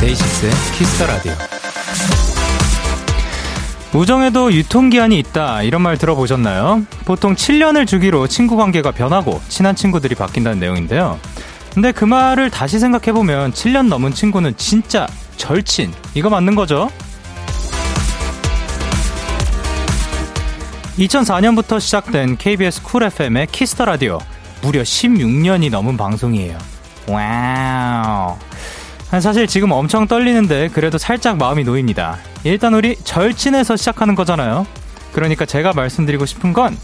DAY6의 Kiss the Radio. 우정에도 유통기한이 있다 이런 말 들어보셨나요? 보통 7년을 주기로 친구 관계가 변하고 친한 친구들이 바뀐다는 내용인데요. 근데 그 말을 다시 생각해보면 7년 넘은 친구는 진짜 절친 이거 맞는 거죠? 2004년부터 시작된 KBS Cool FM의 Kiss the Radio 무려 16년이 넘은 방송이에요. 와우. 사실 지금 엄청 떨리는데 그래도 살짝 마음이 놓입니다. 일단 우리 절친에서 시작하는 거잖아요. 그러니까 제가 말씀드리고 싶은 건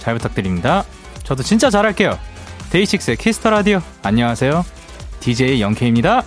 잘 부탁드립니다. 저도 진짜 잘할게요. DAY6의 Kiss the Radio. 안녕하세요. DJ Young K입니다.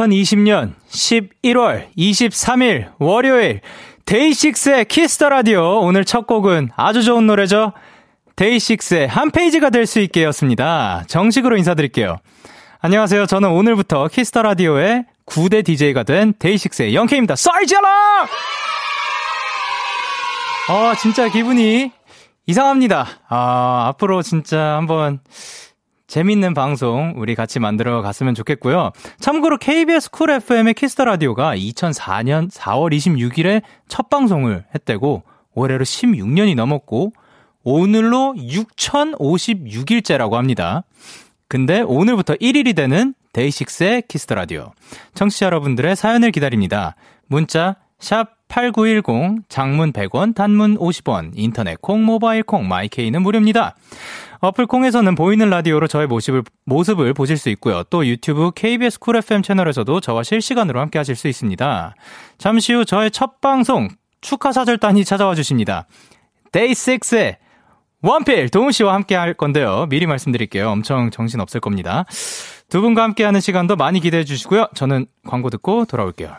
2020년 11월 23일 월요일 DAY6의 Kiss the Radio 오늘 첫 곡은 아주 좋은 노래죠. DAY6의 한 페이지가 될 수 있게였습니다. 정식으로 인사드릴게요. 안녕하세요. 저는 오늘부터 Kiss the Radio의 9대 DJ가 된 DAY6의 Young K입니다. 소리 질러! 어, 진짜 기분이 이상합니다. 아, 앞으로 진짜 한번 재밌는 방송 우리 같이 만들어 갔으면 좋겠고요. 참고로 KBS 쿨 FM의 키스터 라디오가 2004년 4월 26일에 첫 방송을 했다고 올해로 16년이 넘었고 오늘로 6056일째라고 합니다. 근데 오늘부터 1일이 되는 DAY6의 Kiss the Radio. 청취자 여러분들의 사연을 기다립니다. 문자 샵 8910, 장문 100원, 단문 50원, 인터넷 콩, 모바일 콩, my K는 무료입니다. 어플 콩에서는 보이는 라디오로 저의 모습을, 모습을 보실 수 있고요. 또 유튜브 KBS Cool FM 채널에서도 저와 실시간으로 함께 하실 수 있습니다. 잠시 후 저의 첫 방송 축하 사절단이 찾아와 주십니다. DAY6의 원필 도운 씨와 함께 할 건데요. 미리 말씀드릴게요. 엄청 정신 없을 겁니다. 두 분과 함께 하는 시간도 많이 기대해 주시고요. 저는 광고 듣고 돌아올게요.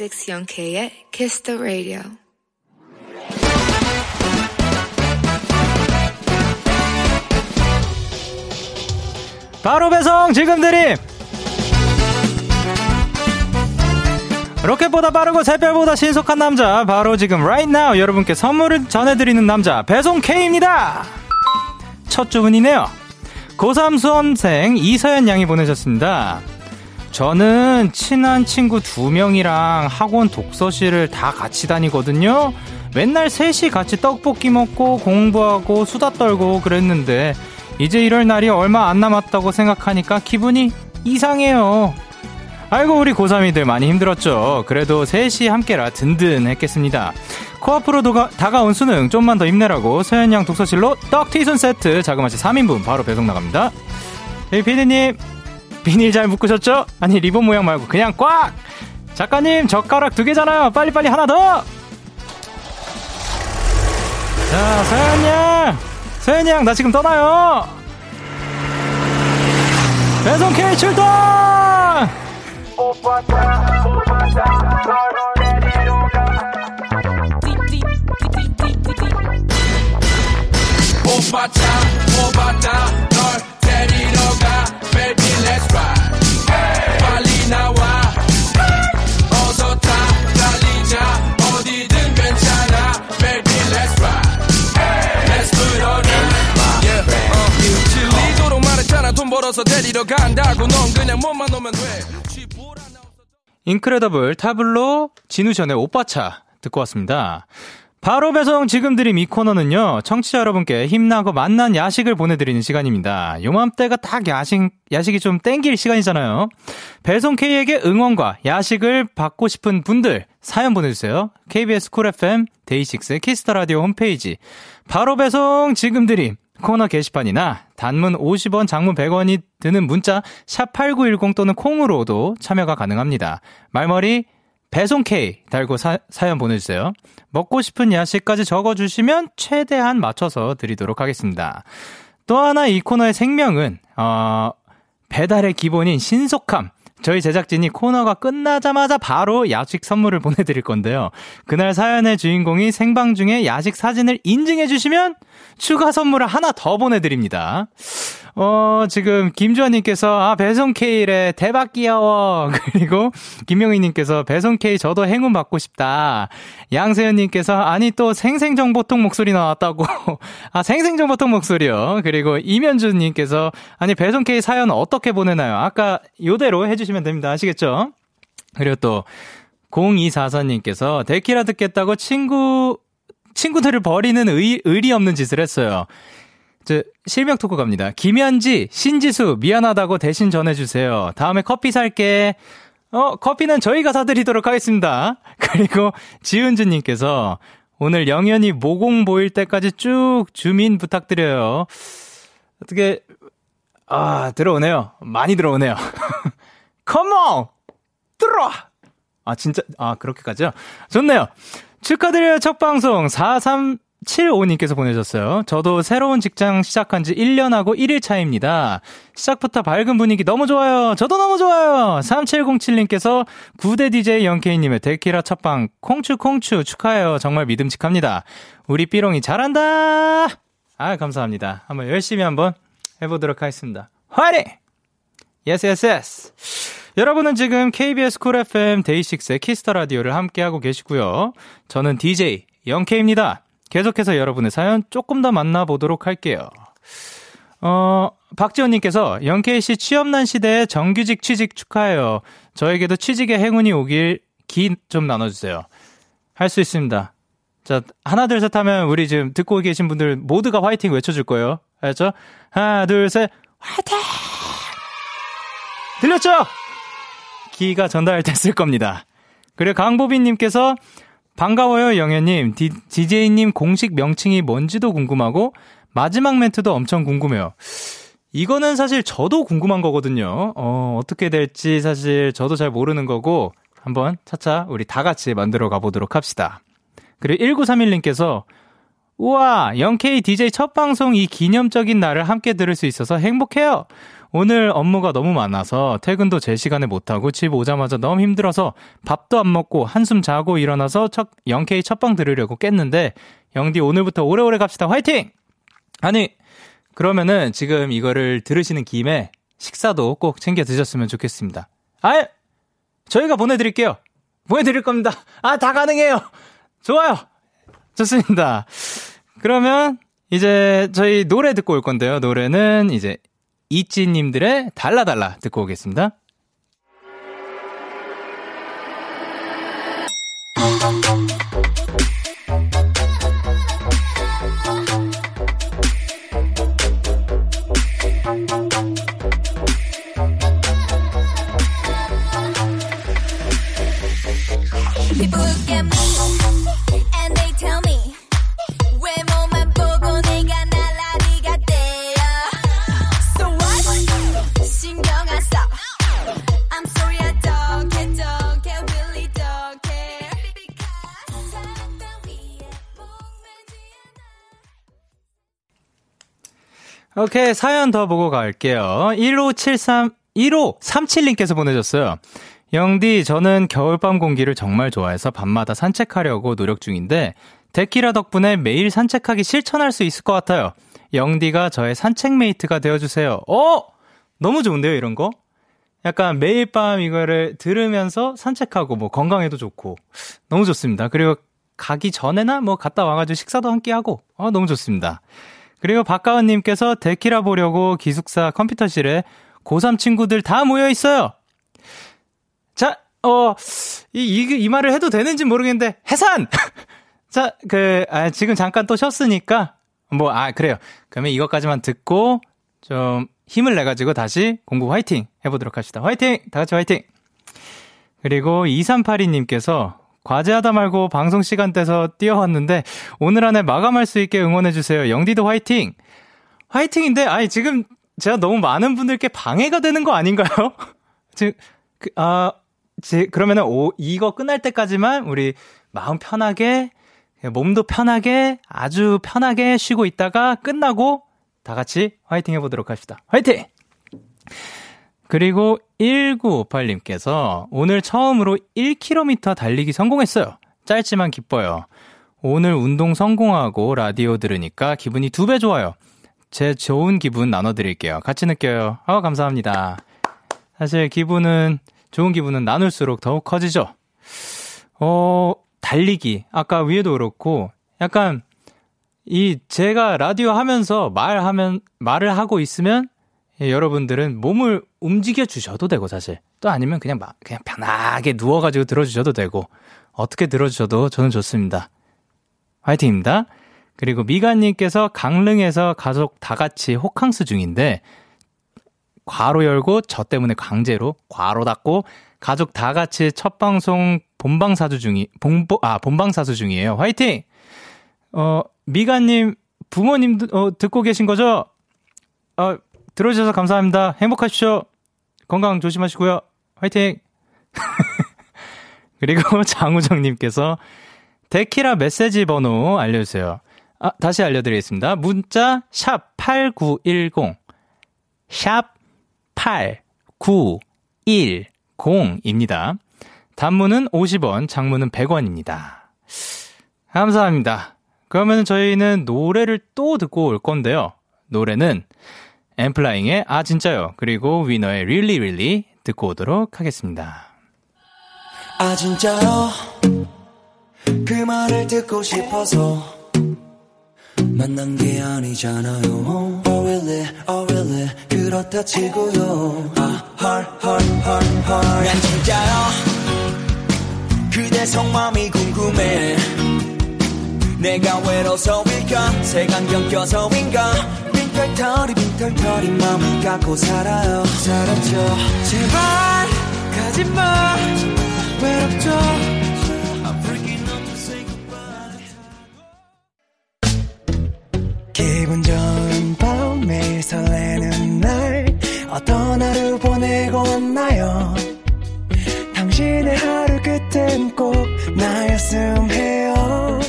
Yeah. Day 6 영케의 Kiss the Radio. 바로 배송 지금 드림 로켓보다 빠르고 새별보다 신속한 남자. 바로 지금 right now 여러분께 선물을 전해드리는 남자. 배송 K입니다. 첫 주문이네요. 고3 수험생 이서연 양이 보내셨습니다 저는 친한 친구 두 명이랑 학원 독서실을 다 같이 다니거든요 맨날 셋이 같이 떡볶이 먹고 공부하고 수다 떨고 그랬는데 이제 이럴 날이 얼마 안 남았다고 생각하니까 기분이 이상해요 아이고 우리 고3이들 많이 힘들었죠. 그래도 셋이 함께라 든든했겠습니다. 코앞으로 도가, 다가온 수능 좀만 더 힘내라고 서현양 독서실로 떡티순 세트 자그마치 3인분 바로 배송 나갑니다. 에이 피디님 비닐 잘 묶으셨죠? 아니 리본 모양 말고 그냥 꽉! 작가님 젓가락 두 개잖아요. 빨리빨리 하나 더! 자 서현양 서현양 나 지금 떠나요. 배송 K 출동! 뽑았다 뽑았다 걸어서 데리러 간다고 넌 그냥 몸만 오면 돼 인크레더블 타블로 진우션의 오빠차 듣고 왔습니다. 바로 배송 지금 드림 이 코너는요, 청취자 여러분께 힘나고 맛난 야식을 보내드리는 시간입니다. 요맘때가 딱 야식, 야식이 좀 땡길 시간이잖아요. 배송 K에게 응원과 야식을 받고 싶은 분들, 사연 보내주세요. KBS Cool FM, 데이식스 Kiss the Radio 홈페이지. 바로 배송 지금 드림 코너 게시판이나 단문 50원, 장문 100원이 드는 문자 샵8910 또는 콩으로도 참여가 가능합니다. 말머리 배송 K 달고 사, 사연 보내주세요. 먹고 싶은 야식까지 적어주시면 최대한 맞춰서 드리도록 하겠습니다. 또 하나 이 코너의 생명은 어, 배달의 기본인 신속함. 저희 제작진이 코너가 끝나자마자 바로 야식 선물을 보내드릴 건데요. 그날 사연의 주인공이 생방 중에 야식 사진을 인증해주시면 추가 선물을 하나 더 보내드립니다. 어, 지금 김주환님께서, 아, 배송 K래 대박 귀여워. 그리고 김명희님께서 배송 K 저도 행운 받고 싶다. 양세현님께서, 아니 또 생생정보통 목소리 나왔다고. 아, 생생정보통 목소리요. 그리고 이면준님께서, 아니 배송 K 사연 어떻게 보내나요? 아까 요대로 해주시면 됩니다. 아시겠죠? 그리고 또, 0244님께서 데키라 듣겠다고 친구, 친구들을 버리는 의, 의리 없는 짓을 했어요. 저, 실명 토크 갑니다. 김현지, 신지수, 미안하다고 대신 전해주세요. 다음에 커피 살게. 어, 커피는 저희가 사드리도록 하겠습니다. 그리고 지은주님께서 오늘 영현이 모공 보일 때까지 쭉 주민 부탁드려요. 어떻게, 아, 들어오네요. 많이 들어오네요. 컴온! 들어와! 아, 진짜, 아, 그렇게까지요? 좋네요. 축하드려요, 첫 방송. 43, 75님께서 보내셨어요. 저도 새로운 직장 시작한 지 1년하고 1일 차입니다. 시작부터 밝은 분위기 너무 좋아요. 저도 너무 좋아요. 3707님께서 9대 DJ 영케이님의 데키라 첫방 콩추 콩추 축하해요. 정말 믿음직합니다. 우리 삐롱이 잘한다. 아 감사합니다. 한번 열심히 한번 해보도록 하겠습니다. 화이팅! yes yes yes. 여러분은 지금 KBS Cool FM 데이식스의 Kiss the Radio를 함께하고 계시고요. 저는 DJ 영케이입니다. 계속해서 여러분의 사연 조금 더 만나보도록 할게요. 어, 박지원님께서 영케이 씨 취업난 시대에 정규직 취직 축하해요. 저에게도 취직의 행운이 오길 기 좀 나눠주세요. 할 수 있습니다. 자, 하나, 둘, 셋 하면 우리 지금 듣고 계신 분들 모두가 화이팅 외쳐줄 거예요. 알았죠? 하나, 둘, 셋, 화이팅! 들렸죠? 기가 전달됐을 겁니다. 그리고 강보빈님께서 반가워요, 영현님. DJ님 공식 명칭이 뭔지도 궁금하고, 마지막 멘트도 엄청 궁금해요. 이거는 사실 저도 궁금한 거거든요. 어, 어떻게 될지 사실 저도 잘 모르는 거고, 한번 차차 우리 다 같이 만들어 가보도록 합시다. 그리고 1931님께서, 우와, 영케이 DJ 첫 방송 이 기념적인 날을 함께 들을 수 있어서 행복해요. 오늘 업무가 너무 많아서 퇴근도 제 시간에 못하고 집 오자마자 너무 힘들어서 밥도 안 먹고 한숨 자고 일어나서 첫, 영케이 첫방 들으려고 깼는데 영디 오늘부터 오래오래 갑시다. 화이팅! 아니, 그러면은 지금 이거를 들으시는 김에 식사도 꼭 챙겨 드셨으면 좋겠습니다. 아, 저희가 보내드릴게요. 보내드릴 겁니다. 아, 다 가능해요. 좋아요. 좋습니다. 그러면 이제 저희 노래 듣고 올 건데요. 노래는 이제 이찌님들의 달라달라 듣고 오겠습니다. 오케이, 사연 더 보고 갈게요. 1573, 1537님께서 보내줬어요. 영디, 저는 겨울밤 공기를 정말 좋아해서 밤마다 산책하려고 노력 중인데, 데키라 덕분에 매일 산책하기 실천할 수 있을 것 같아요. 영디가 저의 산책 메이트가 되어주세요. 어! 너무 좋은데요, 이런 거? 약간 매일 밤 이거를 들으면서 산책하고 뭐 건강에도 좋고 너무 좋습니다. 그리고 가기 전에나 뭐 갔다 와가지고 식사도 함께 하고 어, 너무 좋습니다. 그리고 박가은님께서 데키라 보려고 기숙사 컴퓨터실에 고3 친구들 다 모여 있어요. 자, 어, 이, 이, 이 말을 해도 되는지 모르겠는데, 해산! 자, 그, 아, 지금 잠깐 또 쉬었으니까, 뭐, 아, 그래요. 그러면 이것까지만 듣고, 좀 힘을 내가지고 다시 공부 화이팅 해보도록 합시다. 화이팅! 다 같이 화이팅! 그리고 2382님께서 과제하다 말고 방송 시간 떼서 뛰어왔는데 오늘 안에 마감할 수 있게 응원해주세요. 영디도 화이팅! 화이팅인데, 아니, 지금 제가 너무 많은 분들께 방해가 되는 거 아닌가요? 지금, 그, 아, 제, 그러면은 오, 이거 끝날 때까지만 우리 마음 편하게, 몸도 편하게, 아주 편하게 쉬고 있다가 끝나고 다 같이 화이팅 해보도록 합시다. 화이팅! 그리고 1958님께서 오늘 처음으로 1km 달리기 성공했어요. 짧지만 기뻐요. 오늘 운동 성공하고 라디오 들으니까 기분이 두 배 좋아요. 제 좋은 기분 나눠드릴게요. 같이 느껴요. 아, 감사합니다. 사실 기분은, 좋은 기분은 나눌수록 더욱 커지죠. 어, 달리기. 아까 위에도 그렇고, 약간, 이, 제가 라디오 하면서 말하면, 말을 하고 있으면, 예, 여러분들은 몸을 움직여 주셔도 되고, 사실. 또 아니면 그냥 막, 그냥 편하게 누워가지고 들어주셔도 되고, 어떻게 들어주셔도 저는 좋습니다. 화이팅입니다. 그리고 미간님께서 강릉에서 가족 다 같이 호캉스 중인데, 괄호 열고 저 때문에 강제로 괄호 닫고 가족 다 같이 첫 방송 본방 사수 중이 본보 아 본방 사수 중이에요. 화이팅! 어 미가님 부모님 어, 듣고 계신 거죠? 어 들어주셔서 감사합니다. 행복하십시오. 건강 조심하시고요. 화이팅! 그리고 장우정님께서 데키라 메시지 번호 알려주세요. 아, 다시 알려드리겠습니다. 문자 샵 8910 샵 8910입니다. 단문은 50원, 장문은 100원입니다. 감사합니다. 그러면 저희는 노래를 또 듣고 올 건데요. 노래는 엠플라잉의 아 진짜요. 그리고 위너의 Really Really 듣고 오도록 하겠습니다. 아 진짜요. 그 말을 듣고 싶어서 만난 게 아니잖아요 Oh really, oh really 그렇다 치고요 아, 헐, 헐, 헐, 헐. 난 진짜요 그대 속마음이 궁금해 내가 외로워서일까 색안경 껴서인가 빈털터리 빈털터리 마음을 갖고 살아요. 살았죠 제발 가지마. 외롭죠? 기분 좋은 밤 매일 설레는 날 어떤 하루 보내고 왔나요? 당신의 하루 끝엔 꼭 나였음 해요.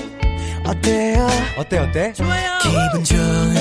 어때요? 어때 어때? 좋아요 기분 좋은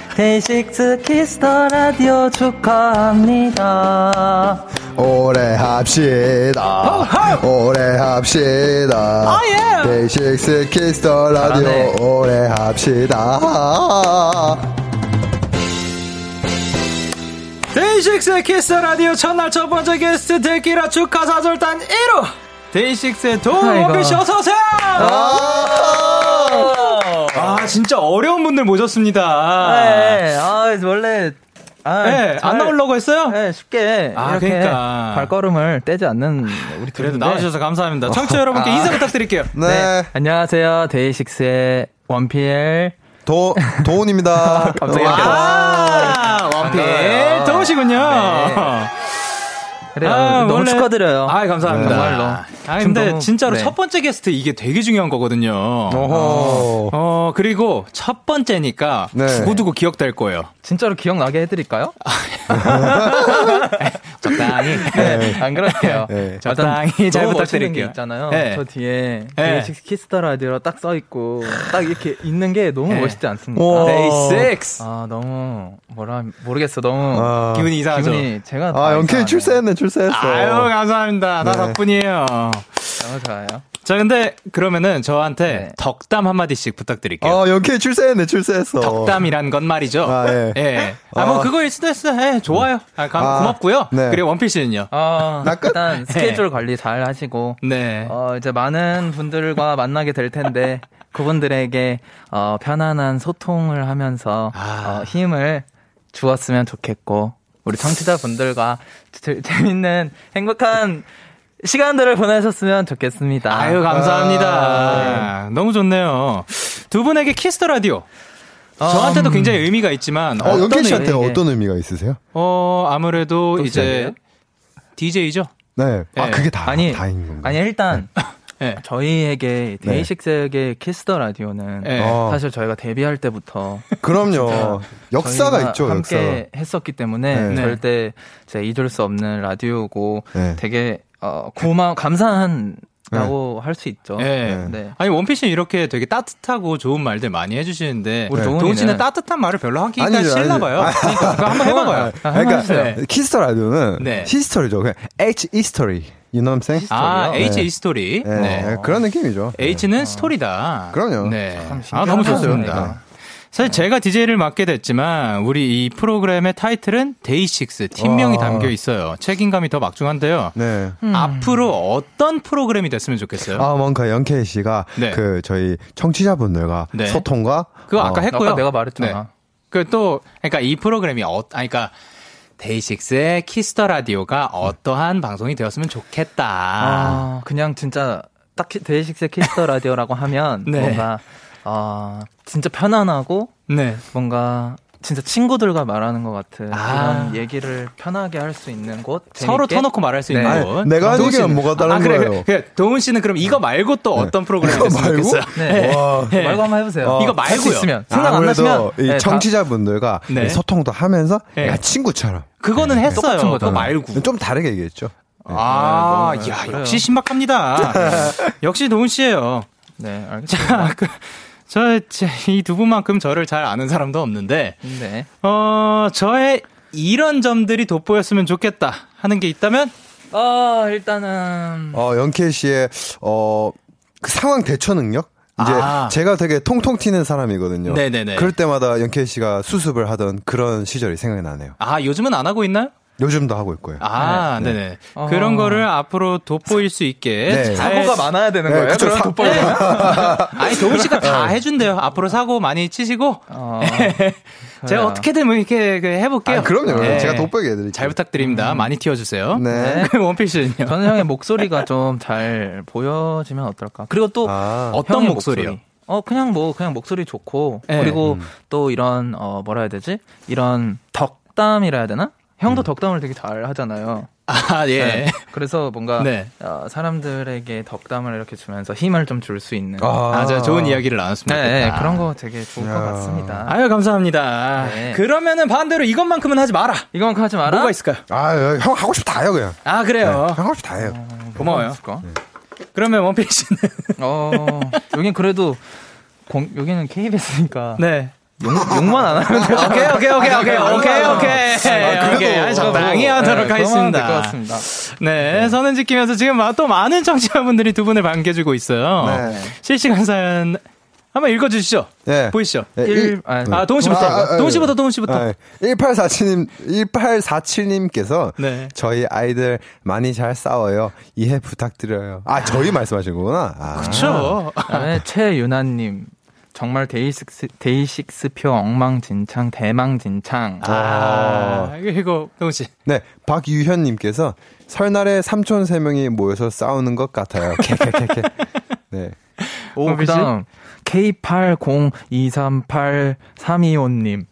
데이식스 Kiss the Radio 축하합니다. 오래 합시다. 오래 합시다. 데이식스 Kiss the Radio 오래 합시다. 데이식스 Kiss the Radio 첫날 첫 번째 게스트 데키라 축하 사절단 1호 데이식스의 도운, 원필 씨 어서 오세요. 아 진짜 어려운 분들 모셨습니다. 네, 아 원래 아, 네, 안 나오려고 했어요? 네, 쉽게 아, 이렇게 그러니까. 발걸음을 떼지 않는 우리 그래도 나와주셔서 감사합니다. 청취자 어. 여러분께 아. 인사 부탁드릴게요. 네. 네. 안녕하세요. 데이식스의 원필 도 도운입니다. 갑자기 와, 원필 도운이군요. 네. 그래요. 아, 너무 원래... 축하드려요. 아, 감사합니다. 네, 정말로. 아, 근데 너무... 진짜로 네. 첫 번째 게스트 이게 되게 중요한 거거든요. 어허. 어, 그리고 첫 번째니까 네. 두고두고 기억될 거예요. 진짜로 기억나게 해드릴까요? 적당히. 네. 안 그럴게요. 네. 적당히 잘 부탁드릴게요. 있잖아요. 네. 저 뒤에 데이식스 Kiss the Radio 딱써 있고 딱 이렇게 있는 게 너무 네. 멋있지 않습니까? 데이식스. 아 너무 뭐라 모르겠어. 너무 아, 기분이 이상하죠. 기분이 제가 아 영케이 출세했네 출세했어. 아유 감사합니다. 나 네. 덕분이에요. 너무 좋아요. 자, 근데 그러면은 저한테 네. 덕담 한마디씩 부탁드릴게요. 어, 영케 출세했네, 출세했어. 덕담이란 건 말이죠. 아, 예. 예. 아, 뭐 아. 그거일 수도 있어. 예, 좋아요. 아, 감, 아, 고맙고요. 네. 그리고 원피스는요. 어, 일단 스케줄 네. 관리 잘 하시고. 네. 어, 이제 많은 분들과 만나게 될 텐데 그분들에게 어, 편안한 소통을 하면서 아. 어, 힘을 주었으면 좋겠고 우리 청취자분들과 재밌는 행복한 시간들을 보내셨으면 좋겠습니다. 아유, 감사합니다. 아, 네. 너무 좋네요. 두 분에게 Kiss the Radio. 저한테도 음... 굉장히 의미가 있지만. 어, 영케이 씨한테 어떤 의미가 있으세요? 어, 아무래도 이제 DJ죠. 네. 아, 네. 그게 다, 아니, 다인 건가요? 아니, 일단. 네. 저희에게 네. 데이식스에게 Kiss the Radio는 네. 어. 사실 저희가 데뷔할 때부터 그럼요 역사가 있죠 함께 역사. 했었기 때문에 네. 절대 제 잊을 수 없는 라디오고 네. 되게 어, 고마 감사한 라고 네. 할수 있죠. 네. 네. 아니 원필 씨 이렇게 되게 따뜻하고 좋은 말들 많이 해주시는데 우리 네. 도운 씨는 따뜻한 말을 별로 하기가 아니죠, 싫나 봐요. 그러니까 그거 한번 해봐봐요. 아, 그러니까 네. Kiss the Radio는 네. history죠. 그냥 H history. You know what I'm saying? 아, H 네. history. 네. 네. 그런 느낌이죠. H는 스토리다. 그럼요. 네. 아, 너무 좋습니다. 사실 제가 DJ를 맡게 됐지만 우리 이 프로그램의 타이틀은 데이식스 팀명이 와. 담겨 있어요. 책임감이 더 막중한데요. 네. 음. 앞으로 어떤 프로그램이 됐으면 좋겠어요? 아, 뭔가 영케이 씨가 네. 그 저희 청취자분들과 네. 소통과 그거 아까 어, 했고요. 아까 내가 말했잖아. 네. 그또 그러니까 이 프로그램이 어 아니 그러니까 데이식스의 Kiss the Radio가 어떠한 방송이 되었으면 좋겠다. 아, 그냥 진짜 딱 데이식스의 Kiss the Radio라고 하면 네. 뭔가 아, 진짜 편안하고 네. 뭔가 진짜 친구들과 말하는 것 같은 아. 이런 얘기를 편하게 할 수 있는 곳 서로 터놓고 말할 수 있는 네. 곳. 내가 하기엔 뭐가 다른 아, 그래, 거예요. 그래, 도운 씨는 그럼 이거 말고 또 네. 어떤 프로그램이 있으면 좋겠어요? 네. 네. 말고 한번 해보세요. 어, 이거 말고요. 있으면. 생각 안 나시면. 이 네, 청취자분들과 네. 소통도 하면서 야, 친구처럼. 그거는 했어요. 그거 말고. 좀 다르게 얘기했죠. 아, 야, 역시 신박합니다. 역시 도훈 씨예요. 네, 알겠습니다. 자, 그, 저 이 두 분만큼 저를 잘 아는 사람도 없는데 네. 어 저의 이런 점들이 돋보였으면 좋겠다 하는 게 있다면 어 일단은 어 영케 씨의 어 그 상황 대처 능력 이제 아. 제가 되게 통통 튀는 사람이거든요. 네네네. 그럴 때마다 영케 씨가 수습을 하던 그런 시절이 생각이 나네요. 아 요즘은 안 하고 있나요? 요즘도 하고 있고요. 아, 네. 네 어. 그런 거를 앞으로 돋보일 수 있게. 네. 사고가 많아야 되는 네, 거예요? 그쵸, 그런 돋보이 네. 아니, 도훈 씨가 다 네. 해준대요. 앞으로 사고 많이 치시고. 어. 제가 어떻게든 뭐 이렇게 그 해볼게요. 아, 그럼요. 네. 제가 돋보이게 해드릴게요. 잘 부탁드립니다. 음. 많이 튀어주세요. 네. 그 원피스는요? 저는 형의 목소리가 좀 잘 보여지면 어떨까. 그리고 또 아. 어떤 목소리요? 목소리. 어 그냥 뭐 그냥 목소리 좋고 네. 그리고 음. 또 이런 어 뭐라 해야 되지 이런 덕담이라 해야 되나 형도 음. 덕담을 되게 잘 하잖아요. 아, 예. 네. 그래서 뭔가 네. 어, 사람들에게 덕담을 이렇게 주면서 힘을 좀 줄 수 있는 아, 아주 좋은 이야기를 나눴습니다. 네, 네, 그런 거 되게 좋을 야. 것 같습니다. 아유, 감사합니다. 네. 그러면은 반대로 이것만큼은 하지 마라. 이것만큼 하지 마라. 뭐가 있을까요? 아, 형 하고 싶다 해요, 그냥. 아, 그래요. 네, 형 하고 싶다 해요. 어, 고마워요. 그러면 원피스는 어, 여긴 그래도 공, 여기는 KBS니까. 네. 욕, 욕만 안 하면 돼요. 오케이, 오케이, 오케이, 오케이, 오케이, 오케이. 아, 오케이. 적당히 하도록 네, 하겠습니다. 것 같습니다. 네, 네, 선은 지키면서 지금 또 많은 청취자분들이 두 분을 반겨주고 있어요. 네. 실시간 사연 한번 읽어주시죠. 네. 보이시죠? 네, 1, 아, 아, 도훈 씨부터. 아, 아, 도훈 씨부터, 도훈 씨부터. 아, 1847님, 1847님께서 네. 저희 아이들 많이 잘 싸워요. 이해 부탁드려요. 아, 저희 말씀하신 거구나. 아. 그쵸. 네, 최윤아님. 정말 데이식스, 데이식스표 엉망진창, 대망진창. 아, 아. 이거, 병우 씨. 네, 박유현님께서 설날에 삼촌 세 명이 모여서 싸우는 것 같아요. 캐캐캐캐. 네. 오, 그 다음. K80238325님.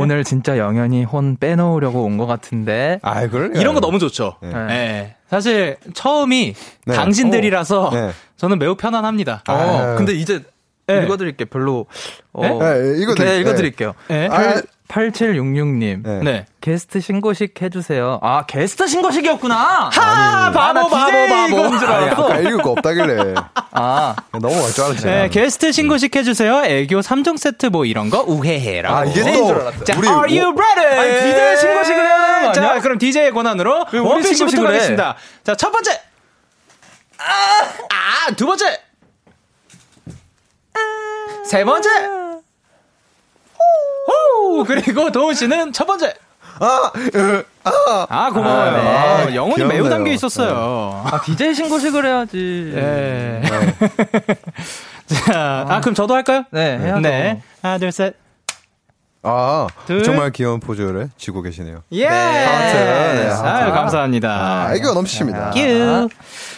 오늘 진짜 영현이 혼 빼놓으려고 온 것 같은데. 아, 그걸 이런 거 너무 좋죠. 네. 네. 사실 처음이 네. 당신들이라서 네. 저는 매우 편안합니다. 어, 근데 이제 네. 읽어드릴게요. 별로 어, 네, 읽어드릴게요. 네, 읽어드릴게요. 네. 8766님. 네. 네. 게스트 신고식 해주세요. 아, 게스트 신고식이었구나! 하! 아니, 바보, 바보, 바보. 줄 알았어. 아까 읽을 거 없다길래. 아. 넘어갈 줄 알았지. 네, 게스트 신고식 해주세요. 애교 3종 세트 뭐 이런 거 우회해라. 아, 이게 또. 자, 우리 are you ready? 아니, DJ 신고식을 해야 되는 거 아니야? 자, 그럼 DJ의 권한으로 원피스부터 가겠습니다. 자, 첫 번째. 아, 아, 두 번째. 아, 세 번째. 호! 그리고 도훈 씨는 첫 번째. 아, 아, 아 고마워요. 아, 네. 아, 영혼이 귀엽네요. 매우 담겨 있었어요. 네. 아, DJ 신고식을 해야지. 네. 네. 자, 아, 그럼 저도 할까요? 네, 해야죠. 네. 하나, 둘, 셋. 아, 둘. 정말 귀여운 포즈를 쥐고 계시네요. 예! 네. 네. 아, 감사합니다. 아, 이거 넘치십니다. 큐.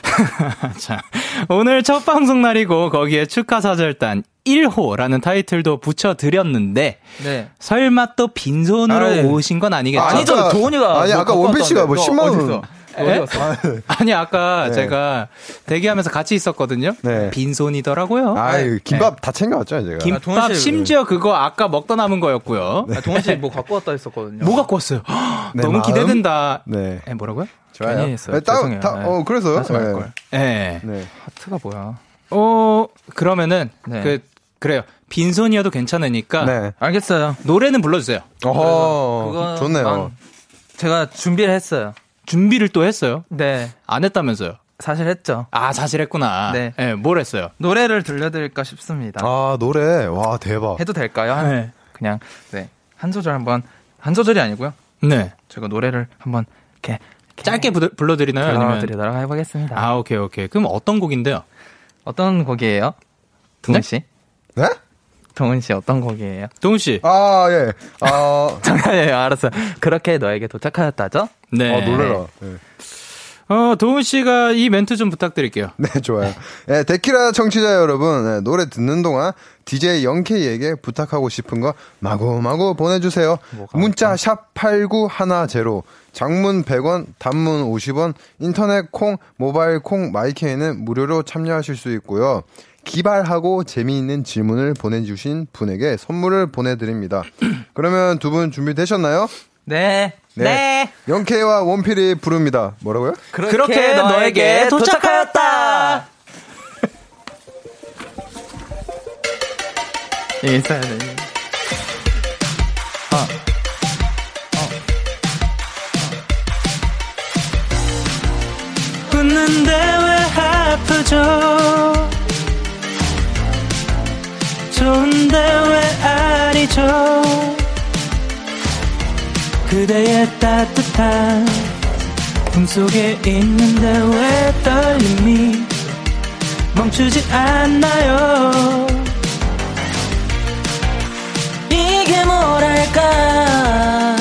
자, 오늘 첫 방송 날이고 거기에 축하 사절단 1호라는 타이틀도 붙여드렸는데 네. 설마 또 빈손으로 아, 네. 오신 건 아니겠죠? 아, 니죠 도훈이가 아니 아까 원피 씨가 뭐 10만 원 네? 아니 아까 네. 제가 대기하면서 같이 있었거든요. 네. 빈손이더라고요. 아, 김밥 네. 다 챙겨왔죠 제가. 김밥 아, 심지어 그거 아까 먹다 남은 거였고요. 네. 아, 동원 씨뭐 갖고 왔다 했었거든요. 뭐 갖고 왔어요? 네, 너무 마음? 기대된다. 네. 에, 뭐라고요? 좋아요. 괜히 했어요. 네, 죄송해요. 다, 어 그래서요? 걸. 네. 하트가 뭐야? 어 그러면은 그 그래요. 빈손이어도 괜찮으니까. 네. 알겠어요. 노래는 불러주세요. 어허, 좋네요. 제가 준비를 했어요. 준비를 또 했어요? 네. 안 했다면서요? 사실 했죠. 아, 사실 했구나. 네. 네. 뭘 했어요? 노래를 들려드릴까 싶습니다. 아, 노래. 와, 대박. 해도 될까요? 네. 그냥, 네. 한 소절 한번, 한 소절이 아니고요. 네. 제가 노래를 한번, 이렇게. 이렇게 짧게 부들, 불러드리나요? 불러드리도록 해보겠습니다. 아, 오케이, 오케이. 그럼 어떤 곡인데요? 어떤 곡이에요? 동훈씨? 네? 동훈 씨 어떤 곡이에요? 동훈 씨. 아 예. 아 장난이에요. 알았어. 그렇게 너에게 도착하였다죠? 네. 아 놀래라. 네. 어, 도훈 씨가 이 멘트 좀 부탁드릴게요. 네, 좋아요. 네, 데키라 청취자 여러분, 네, 노래 듣는 동안 DJ 영케이에게 부탁하고 싶은 거 마구마구 보내주세요. 문자 샵 8910, 장문 100원, 단문 50원, 인터넷 콩, 모바일 콩, 마이케이는 무료로 참여하실 수 있고요. 기발하고 재미있는 질문을 보내주신 분에게 선물을 보내드립니다. 그러면 두 분 준비되셨나요? 네. 네. 네. 영케이와 원필이 부릅니다. 뭐라고요? 그렇게, 그렇게 너에게 도착하였다. 예, 있어야 돼. 어. 어. 웃는데 왜 아프죠? 좋은데 왜 아니죠? 그대의 따뜻한 품속에 있는데 왜 떨림이 멈추지 않나요? 이게 뭐랄까?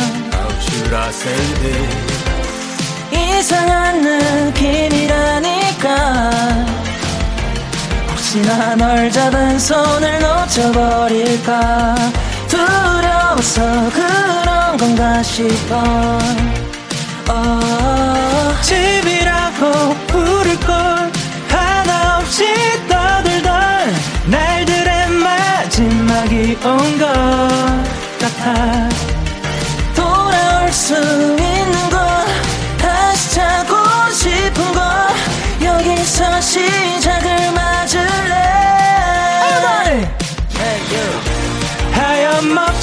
이상한 느낌이라니까 혹시나 널 잡은 손을 놓쳐버릴까? 두려워서 그런 건가 싶어. 어, 집이라고 부를 걸 하나 없이 떠들던 날들의 마지막이 온 것 같아. 돌아올 수 있는 걸 다시 찾고 싶은 걸 여기서 시작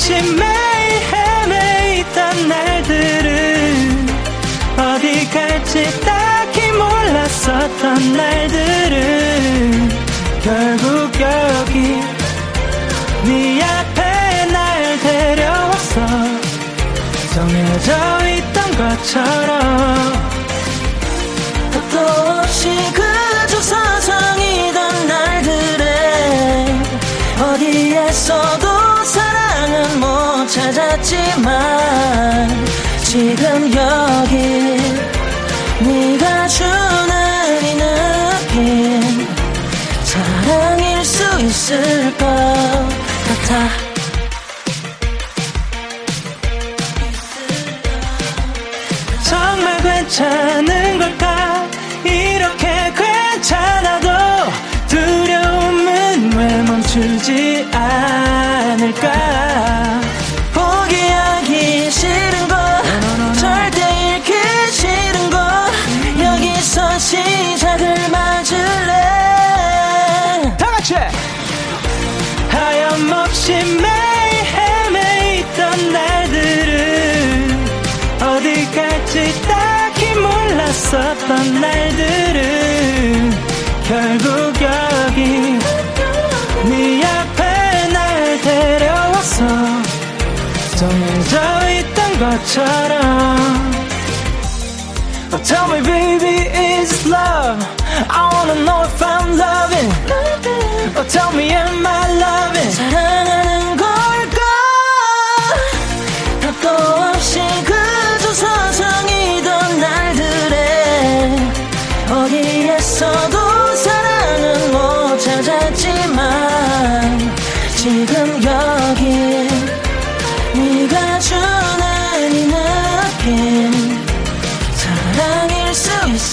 없이 매일 헤매 있던 날들은 어디 갈지 딱히 몰랐었던 날들은 결국 여기 네 앞에 날 데려왔어 정해져 있던 것처럼 도 없이 그저 사상이던 날들에 어디에서도 찾았지만 지금 여기 네가 주는 이 느낌 사랑일 수 있을 것 같아. 정말 괜찮은 걸까? 이렇게 괜찮아도 두려움은 왜 멈추지 있을까 결국 여기 네 앞에 날 데려와서 정해져 있던 것처럼 oh, Tell me baby is love I wanna know if I'm loving oh, Tell me am I loving 사랑하는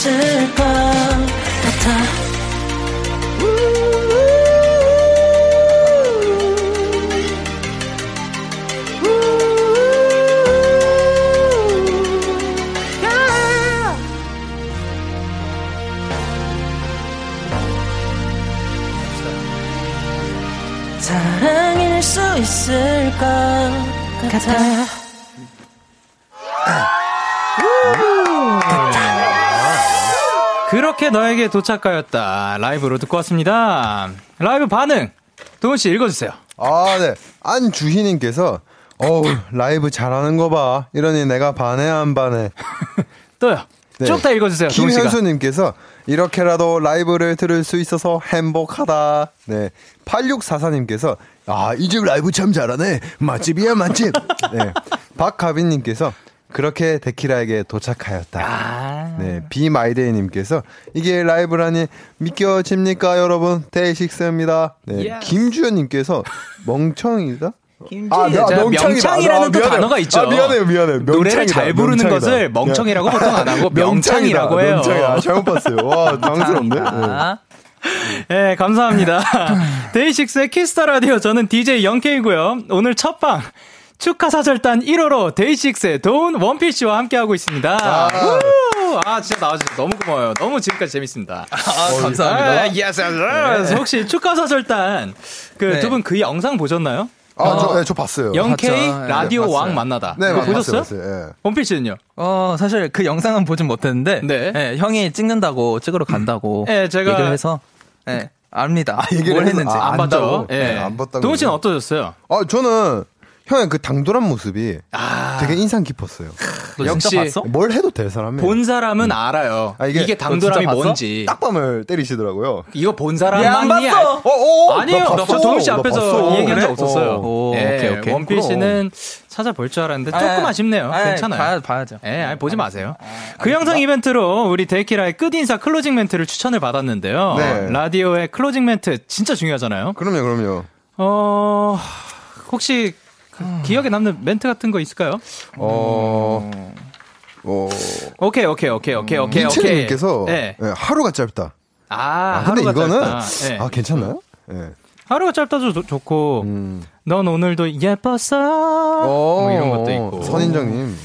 있을 것 같아 사랑일 수 있을 것 같아. 그렇 너에게 도착하였다. 라이브로 듣고 왔습니다. 라이브 반응. 도훈 씨 읽어주세요. 아, 네. 안주희님께서, 어우, 라이브 잘하는 거 봐. 이러니 내가 반해, 안 반해. 또요. 네. 쭉다 읽어주세요. 김현수님께서, 이렇게라도 라이브를 들을 수 있어서 행복하다. 네. 8644님께서, 아, 이 집 라이브 참 잘하네. 맛집이야, 맛집. 네. 박가빈님께서, 그렇게 데키라에게 도착하였다. 아~ 네, 비마이데이님께서 이게 라이브라니 믿겨집니까, 여러분? 데이식스입니다. 네. 김주현님께서 멍청이다. 아, 네, 아, 명창이 라는 또 단어가 있죠. 아, 미안해요, 미안해요. 노래를 잘 부르는 명창이다. 것을 멍청이라고 보통 안 하고 명창이라고 해요. 명창이야. 잘못 봤어요. 와, 당황스럽네. 네. 네, 감사합니다. 데이식스의 Kiss the Radio 저는 DJ 영케이고요. 오늘 첫방 축하사절단 1호로 데이식스의 도운 원피씨와 함께하고 있습니다. 아, 아 진짜 나와주셔서 너무 고마워요. 너무 지금까지 재밌습니다. 아, 감사합니다. 아, yes, yes. 네. 혹시 축하사절단 그두 분그 네. 그 영상 보셨나요? 아, 어, 저, 네, 저 봤어요. 영케이 라디오 네, 왕 만나다. 네, 봤어요, 보셨어요? 봤어요. 네. 원피씨는요? 어, 사실 그 영상은 보진 못했는데, 네. 네 형이 찍는다고 찍으러 간다고 네, 제가 얘기를 해서, 네, 압니다. 아, 뭘 했는지 아, 안 봤죠. 네. 안 봤다. 동훈 씨는 어떠셨어요? 아, 저는 형의 그 당돌한 모습이 아. 되게 인상 깊었어요. 역시 뭘 해도 될 사람이. 본 사람은 음. 알아요. 아, 이게, 이게 당돌함이 뭔지. 딱밤을 때리시더라고요. 이거 본 사람만이 알... 어, 어, 어, 아니에요. 저 도운 씨 앞에서 이 얘기한 적 없었어요. 오, 네, 오케이, 오케이. 원필 씨는 찾아볼 줄 알았는데 조금 아, 아쉽네요. 아, 괜찮아요. 봐야, 봐야죠. 예, 네, 보지 마세요. 아, 그 영상 이벤트로 우리 데키라의 끝인사 클로징 멘트를 추천을 받았는데요. 네. 라디오의 클로징 멘트 진짜 중요하잖아요. 그럼요, 그럼요. 어, 혹시 그 기억에 남는 멘트 같은 거 있을까요? 어. 어. 오케이, 오케이, 오케이, 오케이, 오케이, 오케이. 님께서 네. 네, 하루가 짧다. 아, 아 근데 이거는 네. 아 괜찮나요? 네. 하루가 짧다도 좋고, 음. 넌 오늘도 예뻤어. 뭐 이런 것도 있고. 선인장님.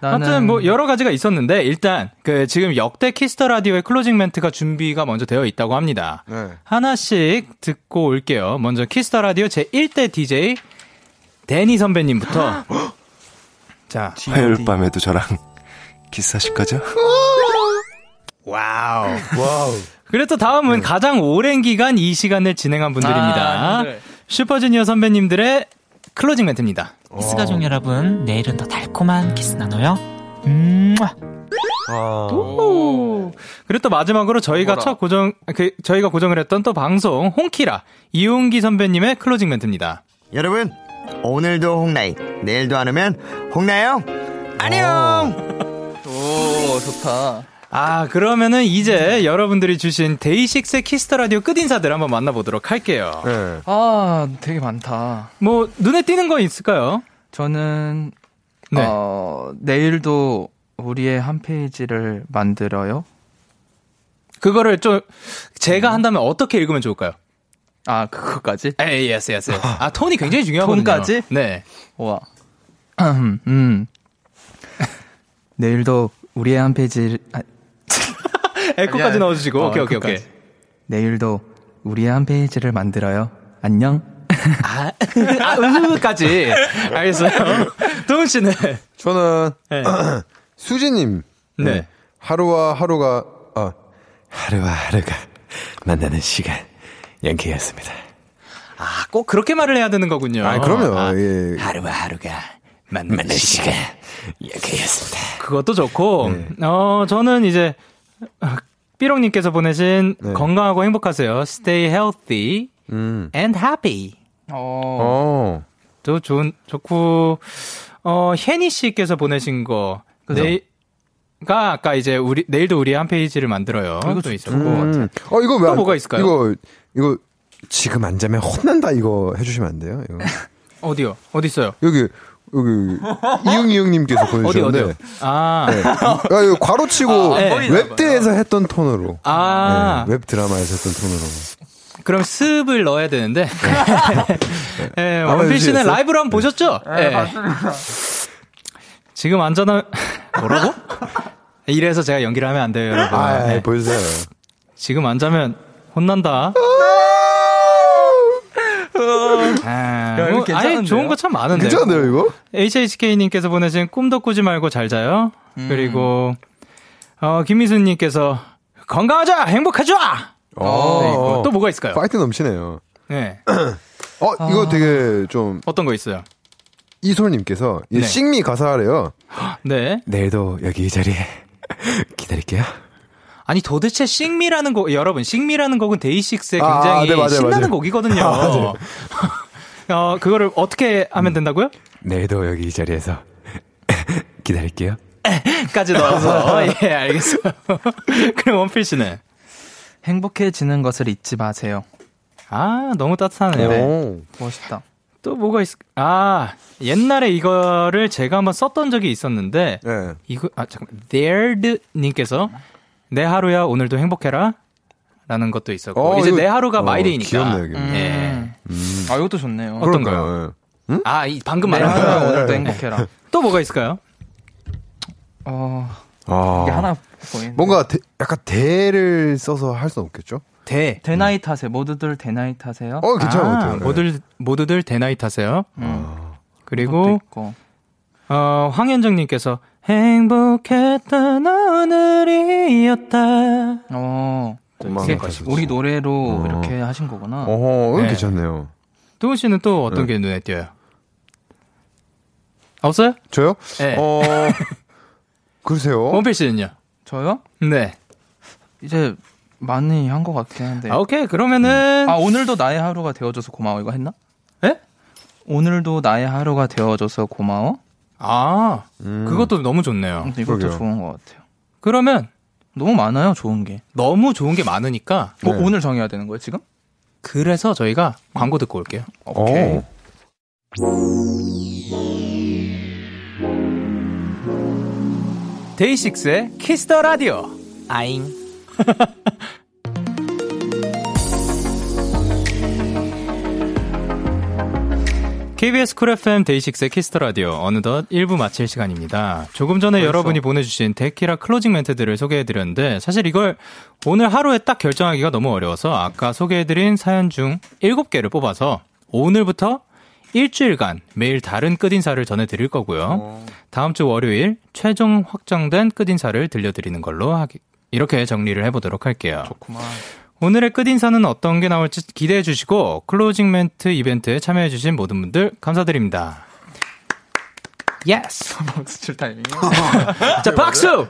아무튼 뭐 여러 가지가 있었는데 일단 그 지금 역대 Kiss the Radio의 클로징 멘트가 준비가 먼저 되어 있다고 합니다. 네. 하나씩 듣고 올게요. 먼저 Kiss the Radio 제 1대 DJ 데니 선배님부터. 자, 화요일 밤에도 저랑 키스하실 거죠? 와우. 와우. 그리고 또 다음은 네. 가장 오랜 기간 이 시간을 진행한 분들입니다. 아, 네. 슈퍼주니어 선배님들의 클로징 멘트입니다. 키스 가족 여러분, 내일은 더 달콤한 키스 나눠요. 음. 아. 그리고 또 마지막으로 저희가 뭐라? 첫 고정, 그, 저희가 고정을 했던 또 방송, 홍키라, 이홍기 선배님의 클로징 멘트입니다. 여러분, 오늘도 홍나이, 내일도 안 오면 홍나요? 안녕! 오, 좋다. 아, 그러면은 이제 여러분들이 주신 데이식스의 키스 더 라디오 끝 인사들 한번 만나보도록 할게요. 네. 아, 되게 많다. 뭐, 눈에 띄는 거 있을까요? 저는, 네. 어, 내일도 우리의 한 페이지를 만들어요. 그거를 좀, 제가 한다면 어떻게 읽으면 좋을까요? 아, 그거까지? 에이, yes, yes. 아, 톤이 굉장히 중요하거든요. 톤까지? 네. 와. 음. 내일도 우리의 한 페이지를, 아, 에코까지 넣어주시고. 어, 오케이, 오케이, 오케이. 내일도 우리의 한 페이지를 만들어요. 안녕. 아, 아, 으까지. 알겠어요. 도운 씨는? 저는, 네. 수지님. 네. 네. 하루와 하루가, 어, 하루와 하루가 만나는 시간. 연기였습니다. 아, 꼭 그렇게 말을 해야 되는 거군요. 아, 그럼요. 아, 예. 하루와 하루가 만나는, 시간. 연기였습니다. 그것도 좋고, 네. 어, 저는 이제, 삐롱님께서 보내신 네. 건강하고 행복하세요. Stay healthy 음. and happy. 어. 또 좋은, 좋고, 어, 혜니 씨께서 보내신 거. 그죠? 가 아까 이제 우리 내일도 우리 한 페이지를 만들어요. 이것도 있었고. 음. 어 이거 왜 또 뭐가 있을까요? 이거 이거 지금 안 자면 혼난다 이거 해주시면 안 돼요? 이거. 어디요? 어디 있어요? 여기 여기 이응 이응님께서 보내주셨는데. 어디, 아, 네. 아 이거 괄호 치고 아, 네. 웹드에서 했던 톤으로. 아, 네, 웹 드라마에서 했던 톤으로. 그럼 습을 넣어야 되는데. 네, 원필 씨는 라이브로 한번 보셨죠? 네, 맞습니다. 지금 안전한 뭐라고? 이래서 제가 연기를 하면 안 돼요, 여러분. 아, 네. 보여주세요. 지금 안 자면 혼난다. 아, 야, 뭐, 아니, 좋은 거 참 많은데. 괜찮네요, 이거? HHK님께서 보내신 꿈도 꾸지 말고 잘 자요. 음. 그리고, 어, 김미수님께서 건강하자! 행복하자! 어, 네, 또 뭐가 있을까요? 파이트 넘치네요. 네. 어, 이거 아... 되게 좀. 어떤 거 있어요? 이솔님께서 네. Sing Me 가사래요. 네. 내일도 여기 이 자리에 기다릴게요. 아니 도대체 싱미라는 곡 여러분 싱미라는 곡은 데이식스의 아, 굉장히 아, 네, 맞아요, 신나는 맞아요. 곡이거든요. 아, 어 그거를 어떻게 하면 된다고요? 내일도 여기 이 자리에서 기다릴게요. 까지 넣어서 예 알겠어요. 그럼 원필 씨는 행복해지는 것을 잊지 마세요. 아 너무 따뜻하네요. 네. 멋있다. 또 뭐가 있, 아, 옛날에 이거를 제가 한번 썼던 적이 있었는데, 네. 이거, 아, 잠깐, there'd님께서, 내 하루야, 오늘도 행복해라. 라는 것도 있었고, 어, 이제 이거, 내 하루가 어, 마이데이니까. 귀엽네, 이게. 음. 예. 음. 아, 이것도 좋네요. 어떤가요? 네. 응? 아, 이, 방금 말한 거. 오늘도 행복해라. 또 뭐가 있을까요? 어, 아. 이게 하나 보이는데. 뭔가 대, 약간 대를 써서 할 수는 없겠죠? 대. 대나이 타세요. 모두들 대나이 타세요. 어, 괜찮은 아, 것 같아요. 모두, 네. 모두들 대나이 타세요. 음. 그리고, 어, 황현정님께서 행복했던 오늘이었다. 어. 우리 노래로 어. 이렇게 하신 거구나. 어, 네. 괜찮네요. 도훈 씨는 또 어떤 네. 게 눈에 띄어요? 없어요? 저요? 네. 어, 글쎄요. 원필 씨는요? 저요? 네. 이제 많이 한 것 같긴 한데. 아, 오케이. 그러면은. 아, 오늘도 나의 하루가 되어줘서 고마워. 이거 했나? 예? 오늘도 나의 하루가 되어줘서 고마워? 아, 음. 그것도 너무 좋네요. 이것도 그러게요. 좋은 것 같아요. 그러면. 너무 많아요, 좋은 게. 너무 좋은 게 많으니까. 네. 어, 오늘 정해야 되는 거예요, 지금? 그래서 저희가 광고 듣고 올게요. 오케이. 데이식스의 키스 더 라디오. 아잉. KBS 쿨 FM 데이식스의 키스 더 라디오 어느덧 1부 마칠 시간입니다. 조금 전에 벌써? 여러분이 보내주신 데키라 클로징 멘트들을 소개해드렸는데 사실 이걸 오늘 하루에 딱 결정하기가 너무 어려워서 아까 소개해드린 사연 중 7개를 뽑아서 오늘부터 일주일간 매일 다른 끝인사를 전해드릴 거고요. 다음 주 월요일 최종 확정된 끝인사를 들려드리는 걸로 하기, 이렇게 정리를 해보도록 할게요. 좋구만. 오늘의 끝인사는 어떤 게 나올지 기대해 주시고 클로징 멘트 이벤트에 참여해 주신 모든 분들 감사드립니다. Yes. 박수 칠 타이밍. 자, 박수!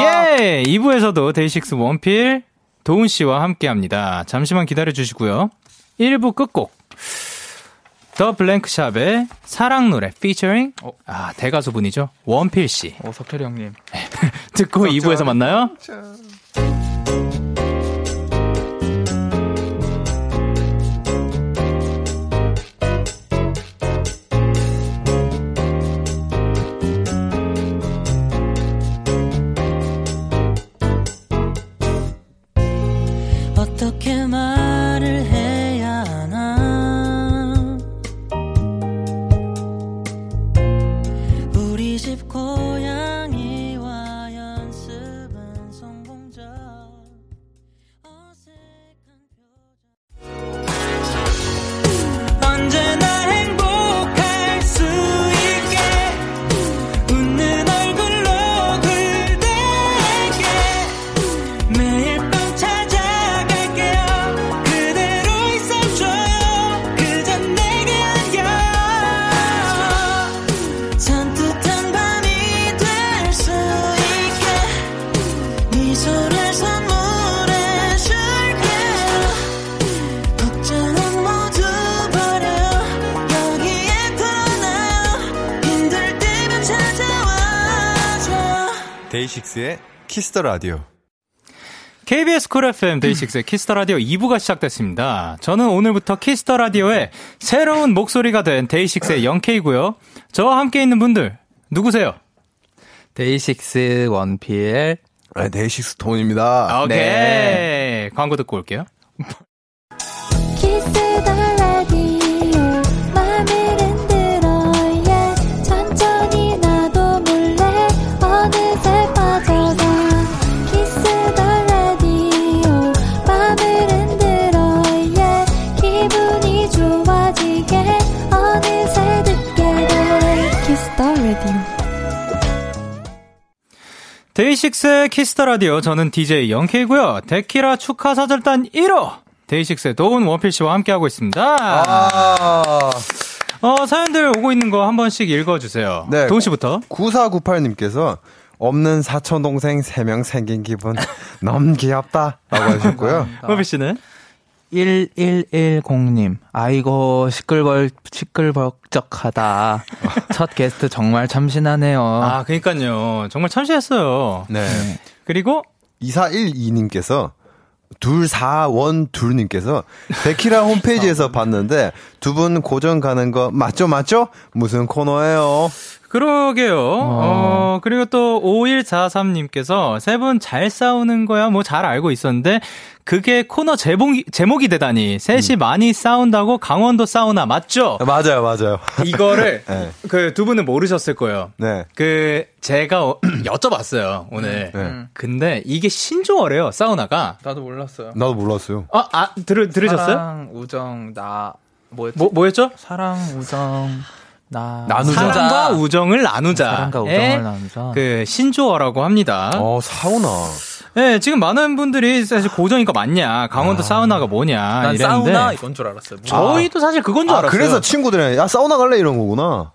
예! 2부에서도 데이식스 원필 도훈 씨와 함께 합니다. 잠시만 기다려 주시고요. 1부 끝곡. 더 블랭크샵의 사랑 노래 피처링 어. 아 대가수분이죠 원필 씨. 어 석철이 형님. 듣고 2부에서 만나요. 데 키스 더 라디오. KBS 쿨 FM 데이식스의 키스 더 라디오 2부가 시작됐습니다. 저는 오늘부터 키스 더 라디오의 새로운 목소리가 된 데이식스의 영케이고요. 저와 함께 있는 분들 누구세요? 데이식스 원필. 네, 데이식스 도운입니다. 오케이. 네. 광고 듣고 올게요. 데이식스의 키스 더 라디오 저는 DJ 영케이고요. 데키라 축하 사절단 1호 데이식스의 도운 원필 씨와 함께하고 있습니다. 아~ 어, 사연들 오고 있는 거 한 번씩 읽어주세요. 네. 도운 씨부터. 9498님께서 없는 사촌 동생 3명 생긴 기분 너무 귀엽다 라고 하셨고요. 원필 씨는 1110님, 아이고, 시끌벌, 시끌벅적하다. 첫 게스트 정말 참신하네요. 아, 그니까요. 정말 참신했어요. 네. 네. 그리고 2412님께서 둘사원둘님께서 데키라 홈페이지에서 봤는데 두 분 고정 가는 거 맞죠 맞죠? 무슨 코너예요? 그러게요. 어, 어 그리고 또 5143님께서 세 분 잘 싸우는 거야 뭐 잘 알고 있었는데 그게 코너 제목이, 제목이 되다니. 셋이 음. 많이 싸운다고 강원도 사우나 맞죠? 맞아요, 맞아요. 이거를 네. 그두 분은 모르셨을 거예요. 네. 그 제가 어, 여쭤봤어요 오늘. 네. 근데 이게 신조어래요 사우나가. 나도 몰랐어요. 나도 몰랐어요. 아, 아 들, 들으셨어요? 사랑, 우정, 나 뭐였지? 뭐, 뭐였죠? 사랑, 우정. 나 나누자. 사랑과 우정을 나누자. 사랑과 우정을 나누자. 그 신조어라고 합니다. 어, 사우나. 네, 지금 많은 분들이 사실 고정이니까 맞냐, 강원도 아. 사우나가 뭐냐 난 이랬는데 사우나 이건 줄 알았어요. 저희도 사실 그건 줄 아, 알았어요. 그래서 친구들이 야 사우나 갈래 이런 거구나.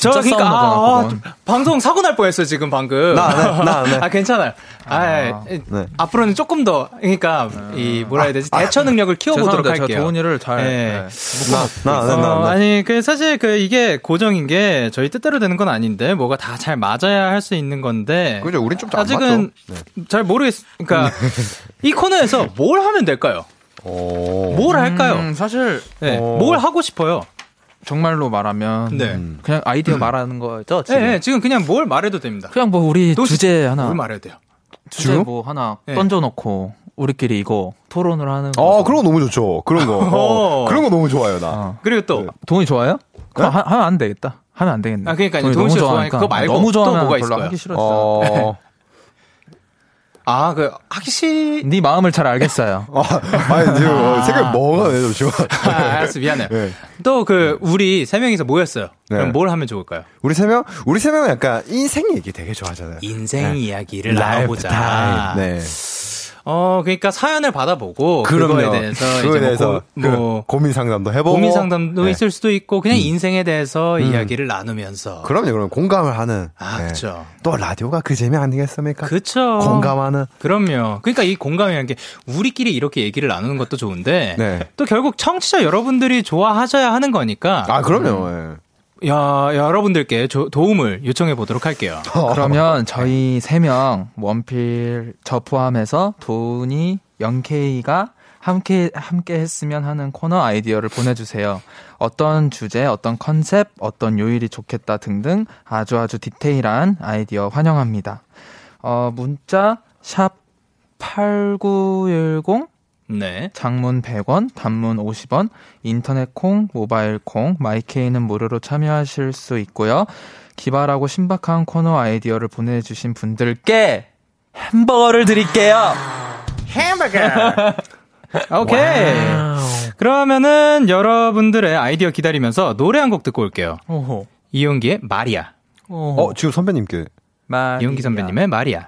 저 그러니까 아, 아, 방송 사고 날 뻔했어요 지금 방금. 나, 나, 나, 아 괜찮아요. 아, 아 네. 앞으로는 조금 더 그러니까 이 뭐라 해야 되지 아, 대처 능력을 키워보도록 할게요. 제가 도훈이를 잘. 네. 네. 나, 나, 나, 어, 아니 그 사실 그 이게 고정인 게 저희 뜻대로 되는 건 아닌데 뭐가 다 잘 맞아야 할 수 있는 건데. 그죠, 우린 좀 아직은 네. 잘 모르겠. 그러니까 이 코너에서 뭘 하면 될까요? 오. 뭘 할까요? 음, 사실 네. 뭘 하고 싶어요? 정말로 말하면 네. 그냥 아이디어 말하는 거죠. 지금. 네, 네, 지금 그냥 뭘 말해도 됩니다. 그냥 뭐 우리 주제 하나 뭘 말해도 돼요. 주제 주? 뭐 하나 네. 던져놓고 우리끼리 이거 토론을 하는. 거. 아 그런 거 너무 좋죠. 그런 거. 어, 그런 거 너무 좋아요 나. 어. 그리고 또 네. 동이 좋아요? 그거 하, 하면 안 되겠다. 하면 안 되겠네. 아 그러니까 동이 너무 좋아하니까 그거 말고 너무 좋아하면 또 뭐가 있어요? 하기 싫었어. 어... 아, 그, 싫. 네 마음을 잘 알겠어요. 아, 아니, 지금, 아. 생각 뭐가 왜 좋아. 아, 알았어, 미안해. 네. 또 그, 우리 세 명이서 모였어요. 네. 그럼 뭘 하면 좋을까요? 우리 세 명? 우리 세 명은 약간 인생 얘기 되게 좋아하잖아요. 인생 네. 이야기를 나눠보자. 네. 어, 그러니까 사연을 받아보고 그럼요. 그거에 대해서 그거에 뭐 대해서 뭐, 뭐 고민 상담도 해보고 고민 상담도 네. 있을 수도 있고 그냥 음. 인생에 대해서 음. 이야기를 나누면서 그럼요. 그럼 공감을 하는 아, 네. 그렇죠. 또 라디오가 그 재미 아니겠습니까? 그렇죠. 공감하는 그럼요. 그러니까 이 공감이라는 게 우리끼리 이렇게 얘기를 나누는 것도 좋은데 네. 또 결국 청취자 여러분들이 좋아하셔야 하는 거니까 아, 그럼요. 음. 야, 여러분들께 조, 도움을 요청해 보도록 할게요. 그러면 저희 세명 원필 저 포함해서 도훈이 영케이가 함께 함께 했으면 하는 코너 아이디어를 보내주세요. 어떤 주제, 어떤 컨셉, 어떤 요일이 좋겠다 등등 아주 아주 디테일한 아이디어 환영합니다. 어, 문자 샵 샵8910 네. 장문 100원, 단문 50원, 인터넷 콩, 모바일 콩, 마이케이는 무료로 참여하실 수 있고요. 기발하고 신박한 코너 아이디어를 보내주신 분들께 햄버거를 드릴게요. 햄버거. 오케이. 와우. 그러면은 여러분들의 아이디어 기다리면서 노래 한 곡 듣고 올게요. 오호. 이용기의 마리아. 오호. 어, 지금 선배님께. 마리아. 이용기 선배님의 마리아.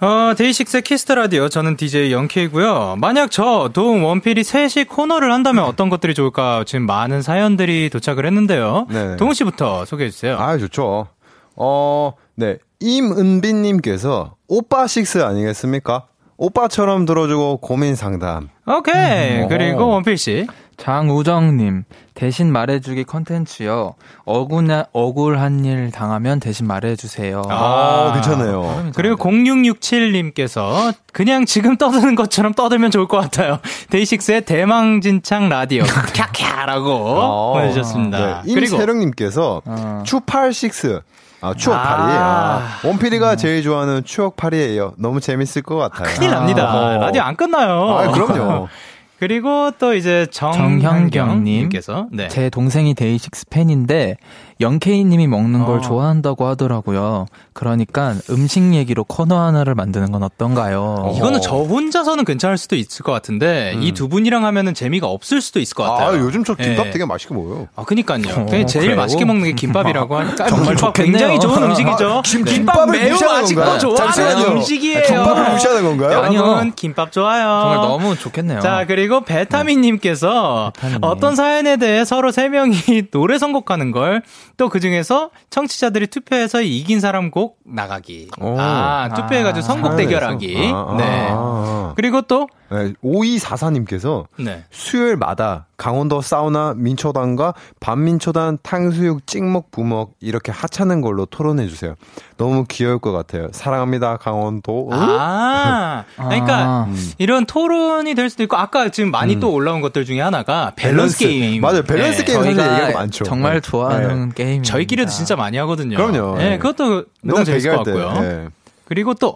어, 데이식스의 키스 더 라디오. 저는 DJ 영케이고요. 만약 저, 도운, 원필이 셋이 코너를 한다면 어떤 것들이 좋을까? 지금 많은 사연들이 도착을 했는데요. 네. 도운 씨부터 소개해 주세요. 아, 좋죠. 어, 네. 임은빈님께서 오빠 식스 아니겠습니까? 오빠처럼 들어주고 고민 상담. 오케이. 음. 그리고 원필 씨. 장우정님, 대신 말해주기 컨텐츠요. 억울하, 억울한 일 당하면 대신 말해주세요. 아, 아 괜찮아요. 그리고 0667님께서 그냥 지금 떠드는 것처럼 떠들면 좋을 것 같아요. 데이식스의 대망진창 라디오. 캬캬라고 아, 보내주셨습니다. 네. 임세령님께서 아. 추팔식스. 아, 추억팔이. 아. 아. 원필이가 음. 제일 좋아하는 추억팔이에요. 너무 재밌을 것 같아요. 큰일 납니다. 아. 라디오 안 끝나요. 아, 그럼요. 그리고 또 이제 정현경님께서 네. 제 동생이 데이식스 팬인데 영케이님이 먹는 걸 어. 좋아한다고 하더라고요. 그러니까 음식 얘기로 코너 하나를 만드는 건 어떤가요? 이거는 저 혼자서는 괜찮을 수도 있을 것 같은데 음. 이 두 분이랑 하면은 재미가 없을 수도 있을 것 같아요. 아, 요즘 저 김밥 네. 되게 맛있게 먹어요. 아, 그니까요. 어, 제일 그래요? 맛있게 먹는 게 김밥이라고 하니까 정말 김밥 굉장히 좋은 음식이죠. 아, 김, 김밥 매우 맛있고 좋아하는 음식이에요. 아, 김밥을 무시하는 건가요? 아니요. 김밥 좋아요. 정말 너무 좋겠네요. 자, 그리고 베타민님께서 네. 어떤 사연에 대해 서로 세 명이 노래 선곡하는 걸 또 그 중에서 청취자들이 투표해서 이긴 사람 곡 나가기. 오. 아, 투표해가지고 아, 선곡 대결하기. 아, 아, 네. 아. 그리고 또 네, 5244님께서 네. 수요일마다 강원도 사우나 민초단과 반민초단 탕수육 찍먹 부먹 이렇게 하찮은 걸로 토론해 주세요. 너무 귀여울 것 같아요. 사랑합니다 강원도. 아, 그러니까 음. 이런 토론이 될 수도 있고 아까 지금 많이 음. 또 올라온 것들 중에 하나가 밸런스, 밸런스. 게임. 맞아요. 밸런스 네. 게임 사실 얘기가 많죠. 정말 좋아하는 네. 게임. 저희끼리도 진짜 많이 하거든요. 그럼요. 네, 그것도 너무 재밌을 것 같고요. 네. 그리고 또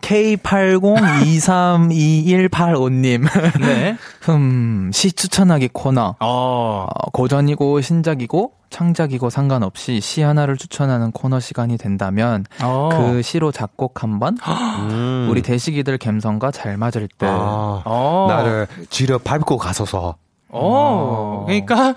K80232185님. 네. 흠, 시 추천하기 코너. 어. 어. 고전이고 신작이고 창작이고 상관없이 시 하나를 추천하는 코너 시간이 된다면 어. 그 시로 작곡 한번 음. 우리 대식이들 감성과 잘 맞을 때 아. 어. 나를 쥐려 밟고 가서서. 어. 그러니까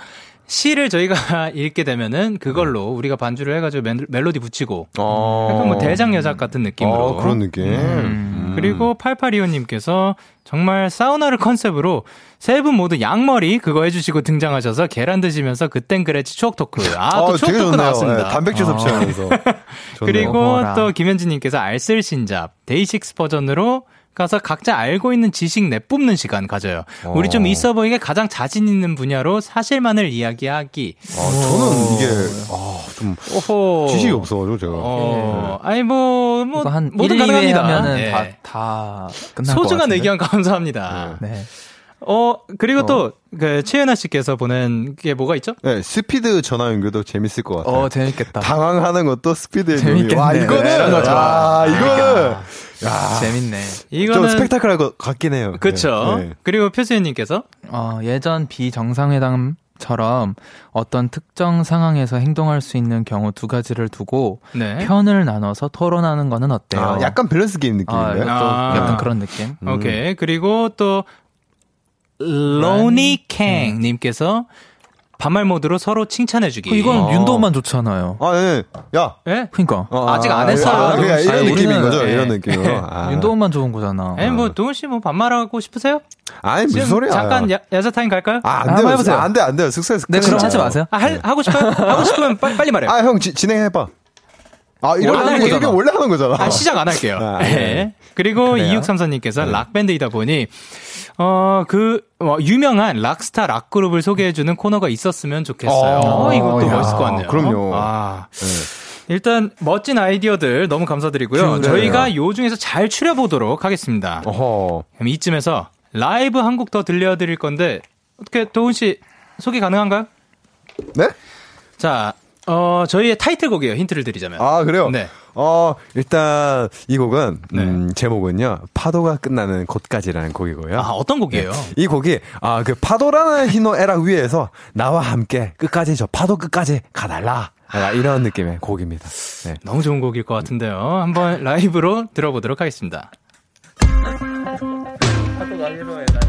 시를 저희가 읽게 되면은 그걸로 우리가 반주를 해가지고 멜로디 붙이고 어. 약간 뭐 대장 여작 같은 느낌으로 어, 그런 느낌. 음. 음. 그리고 8825님께서 정말 사우나를 컨셉으로 세 분 모두 양머리 그거 해주시고 등장하셔서 계란 드시면서 그땐 그랬지 추억 토크. 아, 또 어, 추억 토크 나왔습니다. 네, 단백질 섭취하면서. 그리고 또 김현진님께서 알쓸신잡 데이식스 버전으로 가서 각자 알고 있는 지식 내뿜는 시간 가져요. 어. 우리 좀 있어 보이게 가장 자신 있는 분야로 사실만을 이야기하기. 아, 저는 이게 아, 좀 오호. 지식이 없어가지고 제가. 어. 네. 아니 뭐뭐 뭐, 한 뭐든 가능합니다. 하면은 네. 다, 다 끝날 소중한 의견 감사합니다. 네. 네. 어, 그리고 어. 또, 그, 최연아 씨께서 보낸 게 뭐가 있죠? 네, 스피드 전화 연결도 재밌을 것 같아요. 어, 재밌겠다. 당황하는 것도 스피드 재밌겠네. 와, 이거는, 네, 아, 이거는, 야, 재밌네. 이거는 좀 스펙타클할 것 같긴 해요. 그렇죠. 네. 그리고 표수연님께서 어, 예전 비정상회담 처럼 어떤 특정 상황에서 행동할 수 있는 경우 두 가지를 두고 네. 편을 나눠서 토론하는 거는 어때요? 아, 약간 밸런스 게임 느낌인데요. 아, 아. 약간 그런 느낌. 음. 오케이. 그리고 또 로니 캥 님께서 반말 모드로 서로 칭찬해주기. 그 이건 아. 윤도만 좋잖아요. 아, 예. 야. 예? 그니까. 어, 아 직 안 했어요. 아, 이런 아니, 느낌인 거죠. 예. 이런 느낌. 예. 아. 윤도만 좋은 거잖아. 예, 뭐, 도훈 씨 뭐 반말하고 싶으세요? 아니, 무슨 소리야. 잠깐 야, 야자 타임 갈까요? 아, 안 돼요. 해보세요. 안 돼, 안 돼요. 숙소에서. 네, 그럼 하지 마세요. 아, 할, 하고 싶어요? 하고 싶으면 빨리, 빨리 말해요. 아, 형, 지, 진행해봐. 아, 이런 게 원래 하는 거잖아. 아, 시작 안 할게요. 아, 네. 그리고 2634님께서 네. 락밴드이다 보니, 어, 그, 어, 유명한 락스타 락그룹을 소개해주는 코너가 있었으면 좋겠어요. 어, 이것도 야, 멋있을 것 같네요. 그럼요. 아. 네. 일단 멋진 아이디어들 너무 감사드리고요. 그래요. 저희가 요 중에서 잘 추려보도록 하겠습니다. 어허. 그럼 이쯤에서 라이브 한 곡 더 들려드릴 건데 어떻게 도훈 씨 소개 가능한가요? 네? 자, 어, 저희의 타이틀곡이에요. 힌트를 드리자면. 아, 그래요? 네. 어, 일단 이 곡은 네. 음, 제목은요. 파도가 끝나는 곳까지라는 곡이고요. 아, 어떤 곡이에요? 네. 이 곡이 아, 그 파도라는 희노애락 위에서 나와 함께 끝까지 저 파도 끝까지 가달라. 아, 이런 느낌의 곡입니다. 네. 너무 좋은 곡일 것 같은데요. 한번 라이브로 들어보도록 하겠습니다. 파도가 희노애락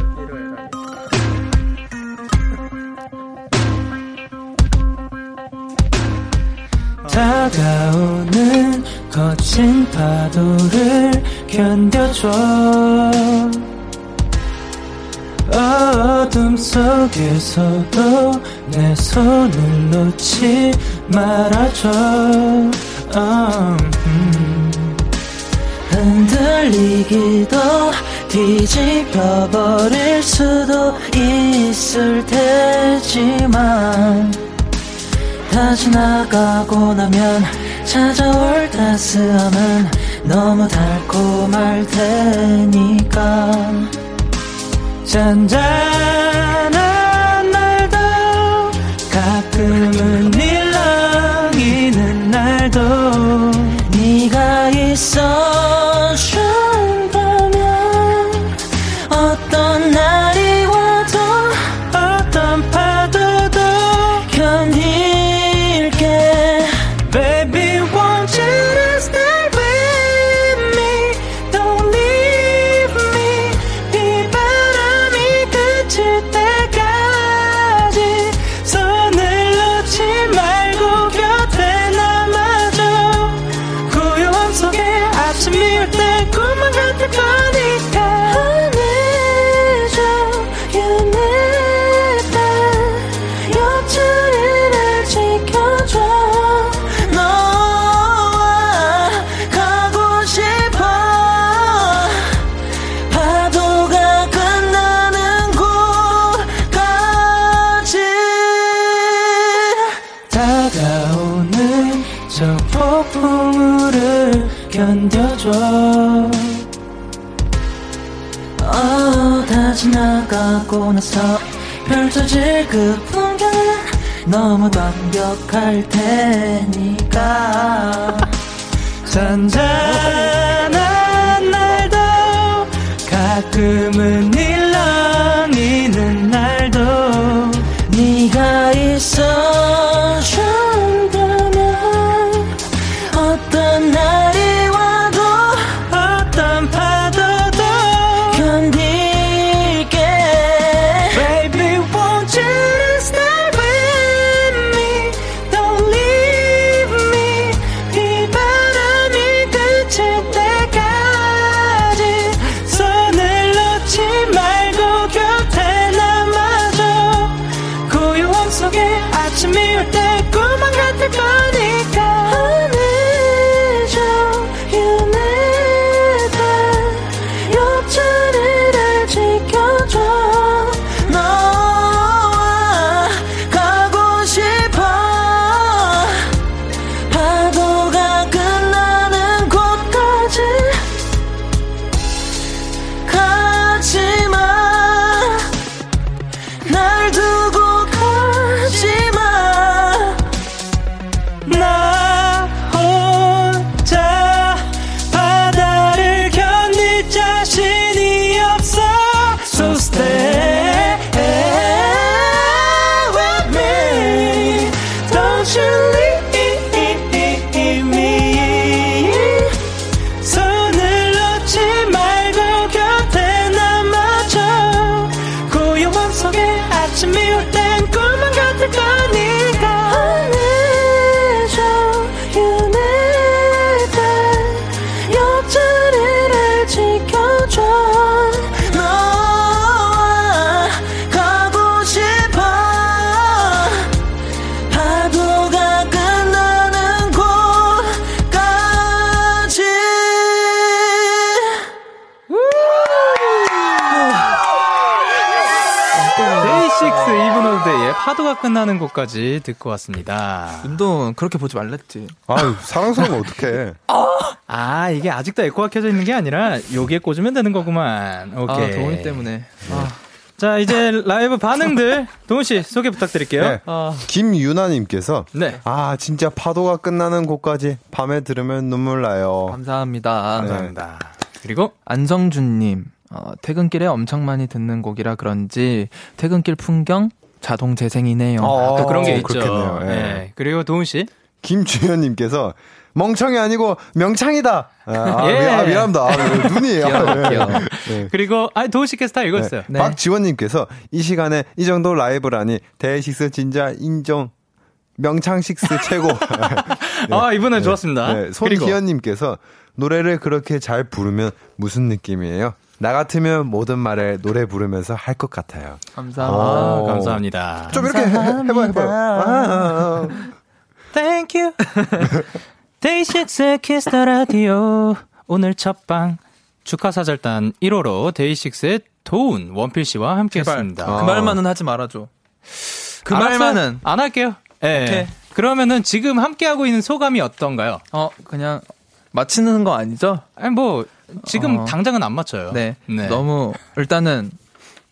다가오는 거친 파도를 견뎌줘 어둠 속에서도 내 손을 놓지 말아줘 음. 흔들리기도 뒤집혀버릴 수도 있을 테지만 다 지나가고 나면 찾아올 따스함은 너무 달콤할 테니까. 잔잔한 날도 가끔은 일렁이는 날도 네가 있어 견뎌줘. 어, 다 지나가고 나서 펼쳐질 그 풍경은 너무 완벽할 테니까. 잔잔한 날도 가끔은 일렁이는 날도 네가 있어 날 끝나는 곳까지 듣고 왔습니다. 운동 그렇게 보지 말랬지. 아유, 사랑스러운 어떡해. 아, 이게 아직도 에코가 켜져 있는 게 아니라 여기에 꽂으면 되는 거구만. 오케이. 아, 동훈이 때문에. 아. 자, 이제 라이브 반응들 동훈 씨 소개 부탁드릴게요. 네. 아. 김유나 님께서 네. 아 진짜 파도가 끝나는 곳까지 밤에 들으면 눈물 나요. 감사합니다. 네. 감사합니다. 그리고 안성준 님 어, 퇴근길에 엄청 많이 듣는 곡이라 그런지 퇴근길 풍경 자동 재생이네요. 어, 그런 게 있죠. 그렇겠네요. 네. 네. 그리고 도훈 씨 김주현님께서 멍청이 아니고 명창이다. 아, 아 예. 아, 미안합니다. 아, 눈이. 귀여워, 아, 귀여워. 네. 그리고, 아, 도우씨 캐스터 읽었어요. 네. 네. 박지원님께서 이 시간에 이 정도 라이브라니, 데이식스 진짜 인정. 명창식스 최고. 네. 아, 이분은 네. 좋았습니다. 네. 손희연님께서 노래를 그렇게 잘 부르면 무슨 느낌이에요? 나 같으면 모든 말을 노래 부르면서 할 것 같아요. 감사합니다. 오. 감사합니다. 좀 이렇게 감사합니다. 해봐, 해봐요. 아, Thank you. 데이식스의 키스 더 라디오. 오늘 첫방 축하사절단 1호로 데이식스의 도운 원필 씨와 함께 제발. 했습니다. 그 말만은 하지 말아줘. 그 말만은. 안 할게요. 예. 네. 그러면은 지금 함께하고 있는 소감이 어떤가요? 어, 그냥 맞히는 거 아니죠? 아니, 뭐, 지금 어. 당장은 안 맞춰요. 네. 네. 너무, 일단은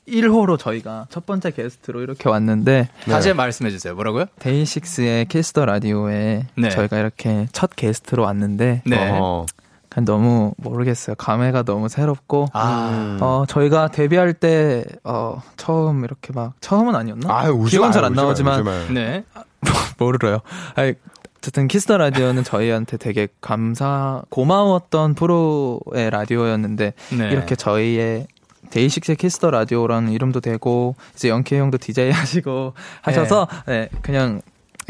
1호로 저희가 첫 번째 게스트로 이렇게 왔는데 네. 다시 말씀해 주세요. 뭐라고요? 데이식스의 키스 더 라디오에 네. 저희가 이렇게 첫 게스트로 왔는데 네. 어, 너무 모르겠어요. 감회가 너무 새롭고 아. 어 저희가 데뷔할 때 어, 처음 이렇게 막 처음은 아니었나? 아, 기억은 잘 안 나오지만 네. 모르러요. 아니, 어쨌든 키스 더 라디오는 저희한테 되게 감사 고마웠던 프로의 라디오였는데 네. 이렇게 저희의 데이식스의 키스 더 라디오라는 이름도 되고 이제 영케이 형도 디제이 하시고 하셔서 네, 네 그냥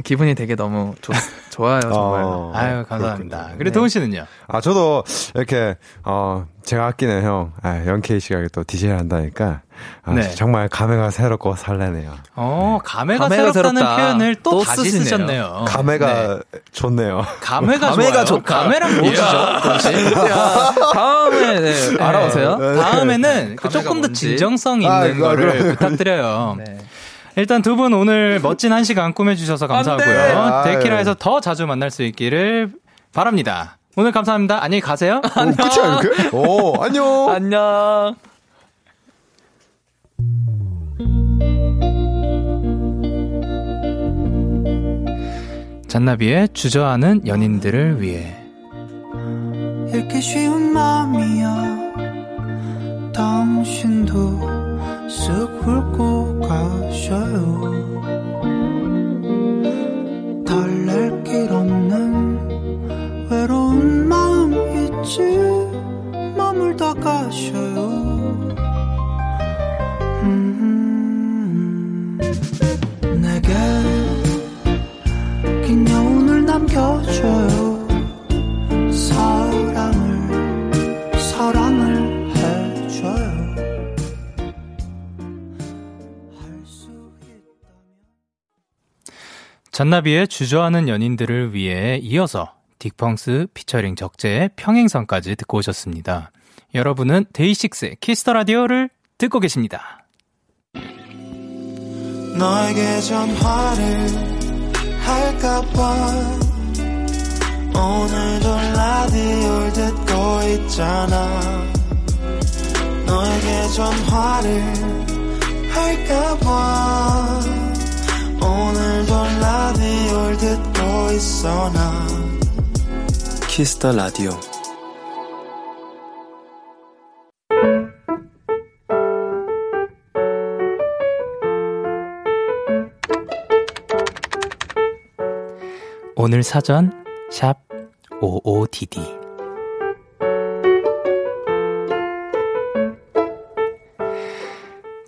기분이 되게 너무 좋, 좋아요, 정말. 어, 아유, 감사합니다. 그리고 네. 도운 씨는요? 아, 저도 이렇게, 어, 제가 아끼는 형, 아, 영케이 씨가 또 DJ 한다니까, 아, 네. 정말 감회가 새롭고 설레네요. 어, 감회가, 감회가 새롭다는 새롭다. 표현을 또, 또 다시 쓰시네요. 쓰셨네요. 감회가 네. 좋네요. 감회가, 감회가 좋다. 감회랑 뭐죠? 다음에, 네. 네. 다음에는 그 조금 더 진정성 있는 아, 거를 부탁드려요. 네. 일단 두 분 오늘 멋진 한 시간 꾸며주셔서 감사하고요. 데키라에서 더 자주 만날 수 있기를 바랍니다. 오늘 감사합니다. 안녕히 가세요. 오, 끝이야, 이렇게? 오, 안녕. 안녕. 잔나비의 주저하는 연인들을 위해 이렇게 쉬운 마음이야 당신도 쓱 훑고 가셔요. 달랠 길 없는 외로운 마음 있지 머물다 가셔요. 음, 남겨줘요 잔나비의 주저하는 연인들을 위해 이어서 딕펑스 피처링 적재의 평행선까지 듣고 오셨습니다. 여러분은 데이식스의 키스 더 라디오를 듣고 계십니다. 너에게 전화를 할까봐 오늘도 라디오를 듣고 있잖아 너에게 전화를 할까봐 있어 나. 키스터 라디오. 오늘 사전 샵 55DD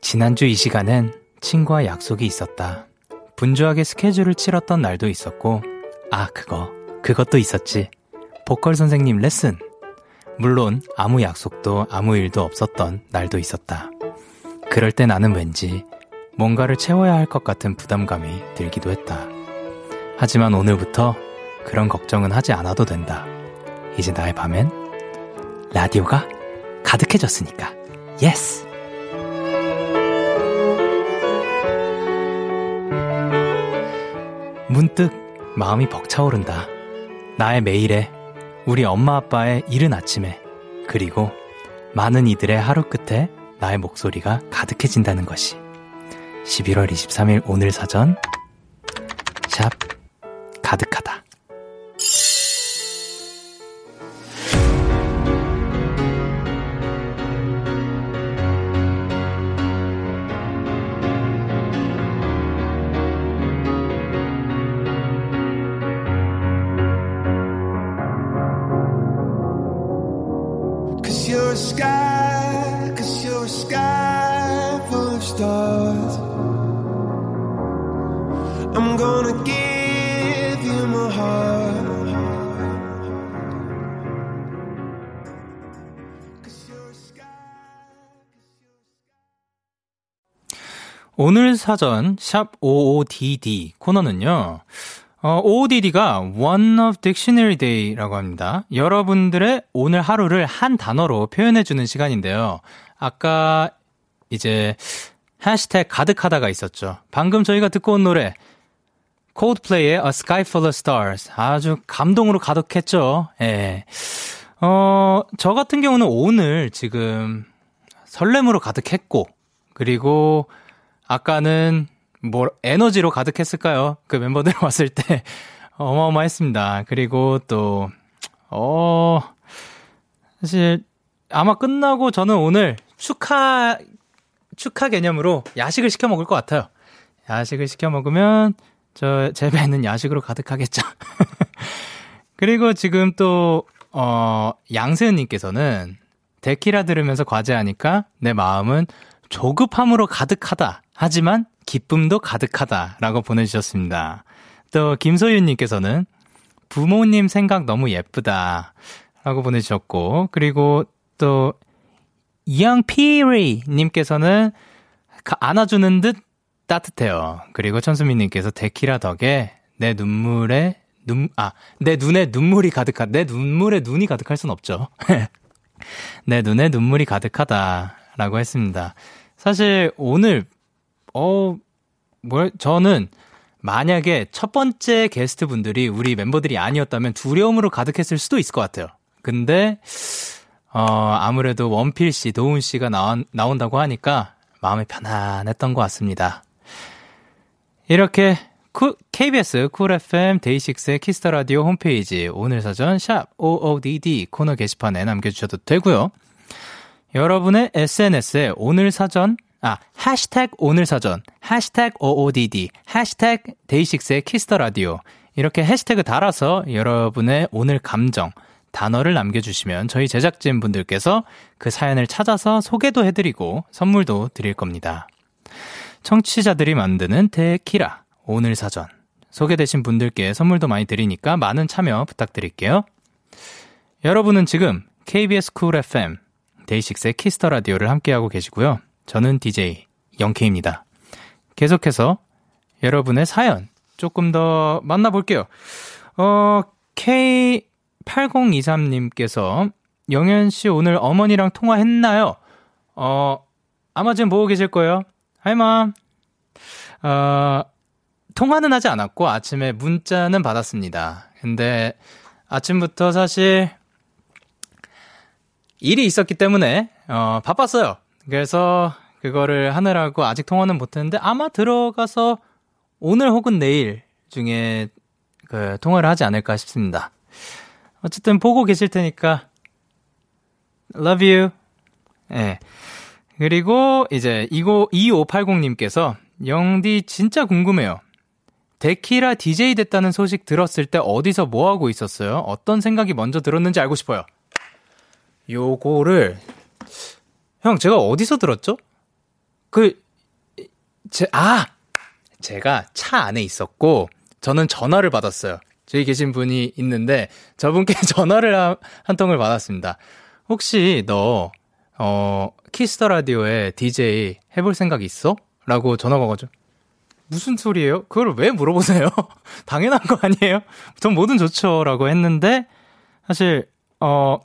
지난주 이 시간엔 친구와 약속이 있었다. 분주하게 스케줄을 치렀던 날도 있었고, 아, 그거, 그것도 있었지. 보컬 선생님 레슨. 물론 아무 약속도 아무 일도 없었던 날도 있었다. 그럴 때 나는 왠지 뭔가를 채워야 할 것 같은 부담감이 들기도 했다. 하지만 오늘부터 그런 걱정은 하지 않아도 된다. 이제 나의 밤엔 라디오가 가득해졌으니까. Yes! 문득 마음이 벅차오른다. 나의 매일에, 우리 엄마 아빠의 이른 아침에, 그리고 많은 이들의 하루 끝에 나의 목소리가 가득해진다는 것이. 11월 23일 오늘 사전, 샵, 가득하다. 오늘 사전 샵 55DD 코너는요. 어, OODD가 One of Dictionary Day라고 합니다. 여러분들의 오늘 하루를 한 단어로 표현해주는 시간인데요. 아까 이제 해시태그 가득하다가 있었죠. 방금 저희가 듣고 온 노래 콜드플레이의 A Sky Full of Stars 아주 감동으로 가득했죠. 예. 어, 저 같은 경우는 오늘 지금 설렘으로 가득했고 그리고 아까는 뭐 에너지로 가득했을까요? 그 멤버들 왔을 때 어마어마했습니다. 그리고 또 어, 사실 아마 끝나고 저는 오늘 축하 축하 개념으로 야식을 시켜 먹을 것 같아요. 야식을 시켜 먹으면 저 제 배는 야식으로 가득하겠죠. 그리고 지금 또 어, 양세은 님께서는 데키라 들으면서 과제하니까 내 마음은 조급함으로 가득하다. 하지만 기쁨도 가득하다 라고 보내주셨습니다. 또 김소윤님께서는 부모님 생각 너무 예쁘다. 라고 보내주셨고, 그리고 또, 이양피리 님께서는 안아주는 듯 따뜻해요. 그리고 천수민님께서 데키라 덕에 내 눈물에, 눈, 아, 내 눈에 눈물이 가득한, 내 눈물에 눈이 가득할 순 없죠. 내 눈에 눈물이 가득하다. 라고 했습니다. 사실 오늘 어, 뭘, 저는 만약에 첫 번째 게스트 분들이 우리 멤버들이 아니었다면 두려움으로 가득했을 수도 있을 것 같아요. 근데, 어, 아무래도 원필 씨, 도훈 씨가 나온, 나온다고 하니까 마음이 편안했던 것 같습니다. 이렇게 쿠, KBS 쿨 FM 데이식스의 키스 더 라디오 홈페이지 오늘 사전 샵 OODD 코너 게시판에 남겨주셔도 되고요. 여러분의 SNS에 오늘 사전 아, 해시태그 오늘 사전, 해시태그 OODD, 해시태그 데이식스의 키스 더 라디오. 이렇게 해시태그 달아서 여러분의 오늘 감정, 단어를 남겨주시면 저희 제작진 분들께서 그 사연을 찾아서 소개도 해드리고 선물도 드릴 겁니다. 청취자들이 만드는 데키라, 오늘 사전. 소개되신 분들께 선물도 많이 드리니까 많은 참여 부탁드릴게요. 여러분은 지금 KBS 쿨 FM, 데이식스의 키스 더 라디오를 함께하고 계시고요. 저는 DJ 영케이입니다. 계속해서 여러분의 사연 조금 더 만나볼게요. 어, K8023님께서 영현 씨 오늘 어머니랑 통화했나요? 어, 아마 지금 보고 계실 거예요. 하이맘. 어, 통화는 하지 않았고 아침에 문자는 받았습니다. 근데 아침부터 사실 일이 있었기 때문에 어, 바빴어요. 그래서 그거를 하느라고 아직 통화는 못했는데 아마 들어가서 오늘 혹은 내일 중에 그 통화를 하지 않을까 싶습니다. 어쨌든 보고 계실 테니까 love you. 예. 네. 그리고 이제 이거 2580님께서 영디 진짜 궁금해요. 데키라 DJ 됐다는 소식 들었을 때 어디서 뭐 하고 있었어요? 어떤 생각이 먼저 들었는지 알고 싶어요. 요거를 형, 제가 어디서 들었죠? 그, 제, 아! 제가 차 안에 있었고, 저는 전화를 받았어요. 저기 계신 분이 있는데, 저분께 전화를 한, 한 통을 받았습니다. 혹시 너, 어, 키스 더 라디오에 DJ 해볼 생각 있어? 라고 전화가 와가지고, 무슨 소리예요? 그걸 왜 물어보세요? 당연한 거 아니에요? 전 뭐든 좋죠. 라고 했는데, 사실, 어,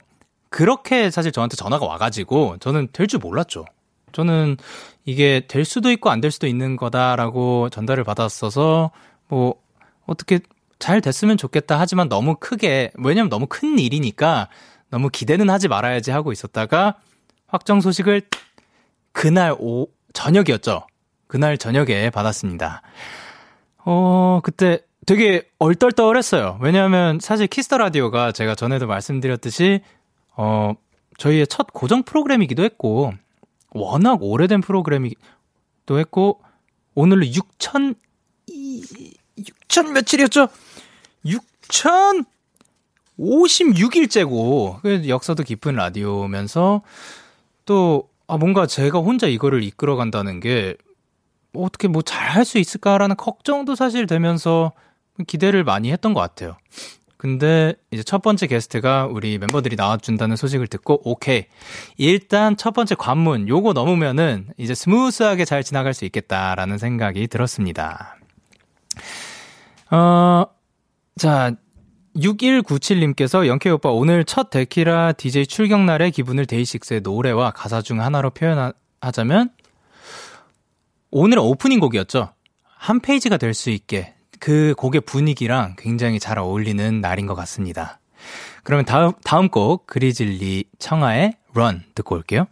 그렇게 사실 저한테 전화가 와가지고 저는 될 줄 몰랐죠. 저는 이게 될 수도 있고 안 될 수도 있는 거다라고 전달을 받았어서 뭐 어떻게 잘 됐으면 좋겠다 하지만 너무 크게, 왜냐면 너무 큰 일이니까 너무 기대는 하지 말아야지 하고 있었다가 확정 소식을 그날 오, 저녁이었죠. 그날 저녁에 받았습니다. 어, 그때 되게 얼떨떨했어요. 왜냐하면 사실 키스 더 라디오가 제가 전에도 말씀드렸듯이 어 저희의 첫 고정 프로그램이기도 했고 워낙 오래된 프로그램이기도 했고 오늘로 6천 6천 며칠이었죠? 6천 56일째고 그 역사도 깊은 라디오면서 또 아, 뭔가 제가 혼자 이거를 이끌어 간다는 게 어떻게 뭐 잘 할 수 있을까라는 걱정도 사실 되면서 기대를 많이 했던 것 같아요. 근데 이제 첫 번째 게스트가 우리 멤버들이 나와준다는 소식을 듣고 오케이 일단 첫 번째 관문 요거 넘으면은 이제 스무스하게 잘 지나갈 수 있겠다라는 생각이 들었습니다. 어, 자 6197님께서 영케이 오빠 오늘 첫 데키라 DJ 출격 날의 기분을 데이식스의 노래와 가사 중 하나로 표현하자면 오늘은 오프닝 곡이었죠. 한 페이지가 될 수 있게 그 곡의 분위기랑 굉장히 잘 어울리는 날인 것 같습니다. 그러면 다음, 다음 곡, 그리즐리 청하의 Run 듣고 올게요.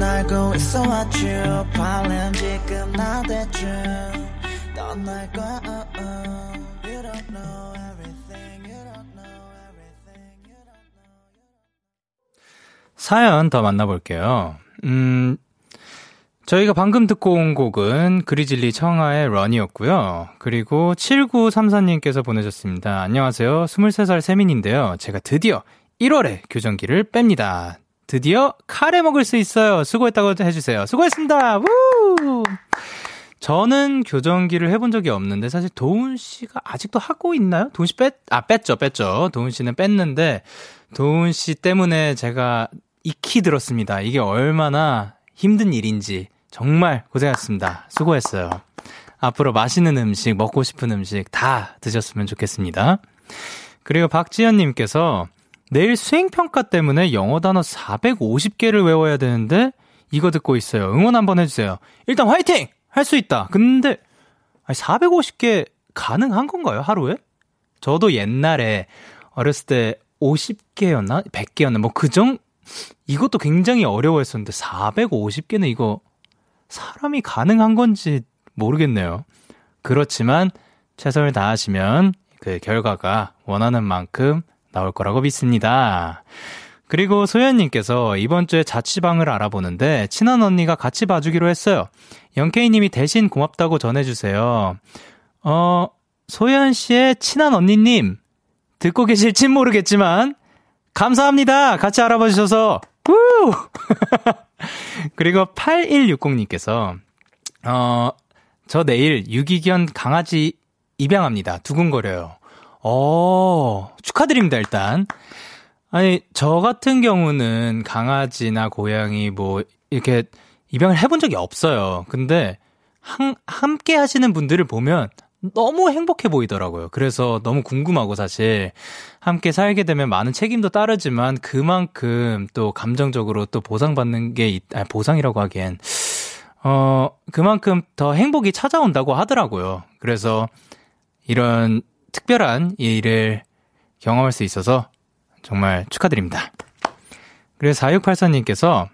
알고 있어 나대쯤 떠날 거야 You don't know everything everything You don't know 사연 더 만나볼게요 음 저희가 방금 듣고 온 곡은 그리즐리 청하의 런이었고요. 그리고 7934님께서 보내셨습니다. 안녕하세요. 23살 세민인데요. 제가 드디어 1월에 교정기를 뺍니다. 드디어 카레 먹을 수 있어요. 수고했다고 해주세요. 수고했습니다. 우! 저는 교정기를 해본 적이 없는데 사실 도훈 씨가 아직도 하고 있나요? 도훈 씨 뺐, 아, 뺐죠, 뺐죠. 도훈 씨는 뺐는데 도훈 씨 때문에 제가 익히 들었습니다. 이게 얼마나 힘든 일인지 정말 고생하셨습니다. 수고했어요. 앞으로 맛있는 음식, 먹고 싶은 음식 다 드셨으면 좋겠습니다. 그리고 박지현님께서 내일 수행평가 때문에 영어 단어 450개를 외워야 되는데 이거 듣고 있어요. 응원 한번 해주세요. 일단 화이팅! 할 수 있다. 근데 450개 가능한 건가요? 하루에? 저도 옛날에 어렸을 때 50개였나? 100개였나? 뭐 그 정, 이것도 굉장히 어려워했었는데 450개는 이거 사람이 가능한 건지 모르겠네요. 그렇지만 최선을 다하시면 그 결과가 원하는 만큼 나올 거라고 믿습니다. 그리고 소연님께서 이번 주에 자취방을 알아보는데 친한 언니가 같이 봐주기로 했어요. 영케이님이 대신 고맙다고 전해주세요. 어, 소연 씨의 친한 언니님 듣고 계실진 모르겠지만 감사합니다. 같이 알아봐 주셔서 우! 그리고 8160님께서 어, 저 내일 유기견 강아지 입양합니다. 두근거려요. 어, 축하드립니다, 일단. 아니, 저 같은 경우는 강아지나 고양이 뭐, 이렇게 입양을 해본 적이 없어요. 근데, 한, 함께 하시는 분들을 보면 너무 행복해 보이더라고요. 그래서 너무 궁금하고 사실, 함께 살게 되면 많은 책임도 따르지만 그만큼 또 감정적으로 또 보상받는 게, 있, 아니, 보상이라고 하기엔, 어, 그만큼 더 행복이 찾아온다고 하더라고요. 그래서 이런 특별한 일을 경험할 수 있어서 정말 축하드립니다. 그리고 4684님께서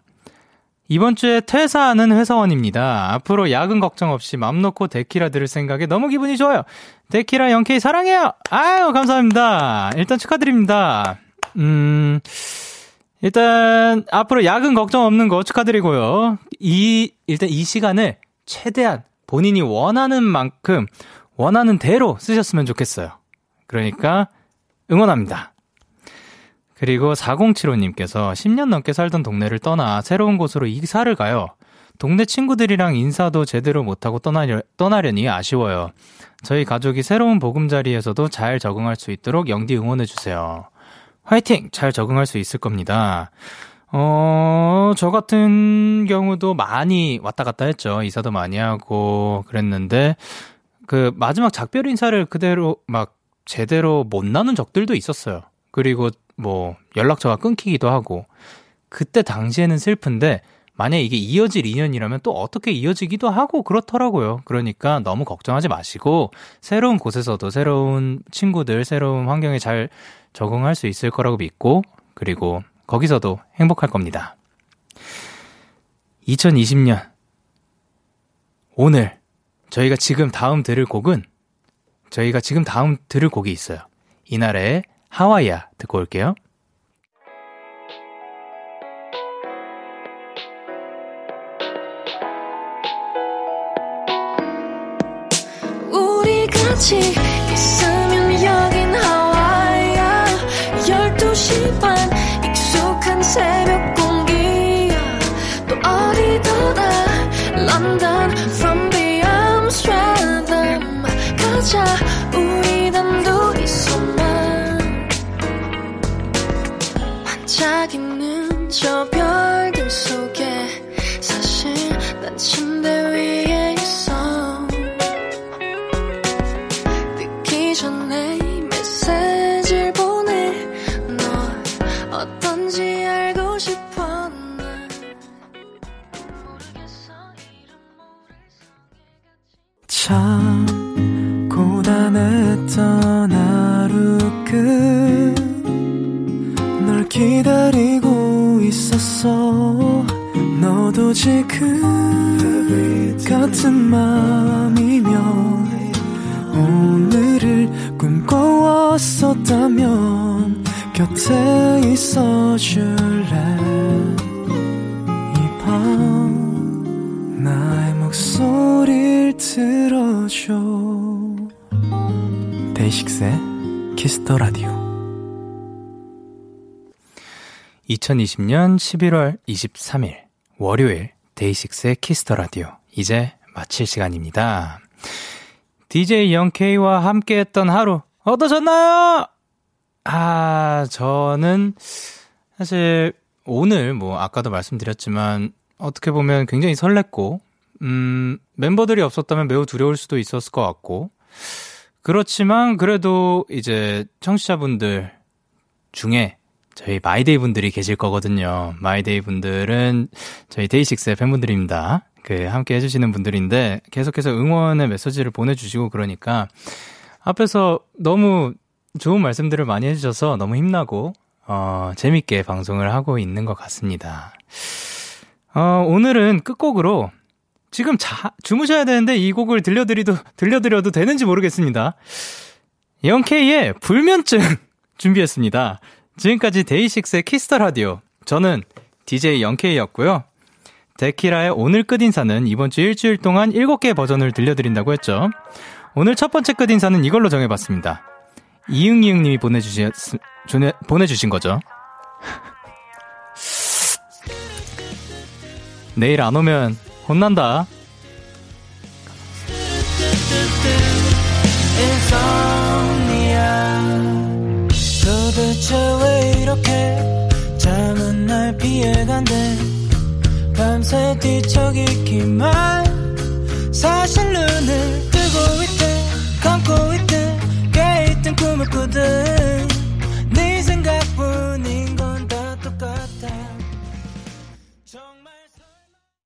이번 주에 퇴사하는 회사원입니다. 앞으로 야근 걱정 없이 맘 놓고 데키라 들을 생각에 너무 기분이 좋아요. 데키라 영케이 사랑해요! 아유, 감사합니다. 일단 축하드립니다. 음, 일단, 앞으로 야근 걱정 없는 거 축하드리고요. 이, 일단 이 시간을 최대한 본인이 원하는 만큼 원하는 대로 쓰셨으면 좋겠어요. 그러니까 응원합니다. 그리고 4075님께서 10년 넘게 살던 동네를 떠나 새로운 곳으로 이사를 가요. 동네 친구들이랑 인사도 제대로 못하고 떠나려, 떠나려니 아쉬워요. 저희 가족이 새로운 보금자리에서도 잘 적응할 수 있도록 영디 응원해주세요. 화이팅! 잘 적응할 수 있을 겁니다. 어, 저 같은 경우도 많이 왔다 갔다 했죠. 이사도 많이 하고 그랬는데, 그 마지막 작별 인사를 그대로 막 제대로 못 나눈 적들도 있었어요. 그리고 뭐 연락처가 끊기기도 하고, 그때 당시에는 슬픈데, 만약에 이게 이어질 인연이라면 또 어떻게 이어지기도 하고 그렇더라고요. 그러니까 너무 걱정하지 마시고, 새로운 곳에서도 새로운 친구들, 새로운 환경에 잘 적응할 수 있을 거라고 믿고, 그리고 거기서도 행복할 겁니다. 2020년. 오늘 저희가 지금 다음 들을 곡은 저희가 지금 다음 들을 곡이 있어요. 이날의 하와이야 듣고 올게요. 우리 같이 있으면 여긴 하와이야 12시 반 새벽 공기야 또 어디더라 런던 가자 우리 단둘이서만. 반짝이는 저 별들 속에 사실 난 침대 위에 있어. 듣기 전에 메시지를 보내. 널 어떤지 참 고단했던 하루 끝널 기다리고 있었어. 너도 지금 같은 맘이면 오늘을 꿈꿔왔었다면 곁에 있어줄래? 이 밤 나의 목소리를 들어줘 데이식스의 키스 더 라디오 2020년 11월 23일 월요일 데이식스의 키스 더 라디오 이제 마칠 시간입니다. DJ 영케이와 함께 했던 하루 어떠셨나요? 아 저는 사실 오늘 뭐 아까도 말씀드렸지만 어떻게 보면 굉장히 설렜고 음, 멤버들이 없었다면 매우 두려울 수도 있었을 것 같고, 그렇지만 그래도 이제 청취자분들 중에 저희 마이데이 분들이 계실 거거든요. 마이데이 분들은 저희 데이식스의 팬분들입니다. 그 함께 해주시는 분들인데 계속해서 응원의 메시지를 보내주시고 그러니까 앞에서 너무 좋은 말씀들을 많이 해주셔서 너무 힘나고 어, 재밌게 방송을 하고 있는 것 같습니다. 어, 오늘은 끝곡으로 지금 자, 주무셔야 되는데 이 곡을 들려드리도, 들려드려도 되는지 모르겠습니다. 영케이의 불면증 준비했습니다. 지금까지 데이식스의 키스 더 라디오. 저는 DJ 영케이였고요. 데키라의 오늘 끝인사는 이번 주 일주일 동안 7개 버전을 들려드린다고 했죠. 오늘 첫 번째 끝인사는 이걸로 정해봤습니다. 이응이응님이 보내주신, 보내주신 거죠. 내일 안 오면 혼난다. 도대체 왜 이렇게 잠은 날 피해간대 밤새 뒤척이기만 사실 눈을 뜨고 있대 감고 있대 깨있던 꿈을 꾸듯.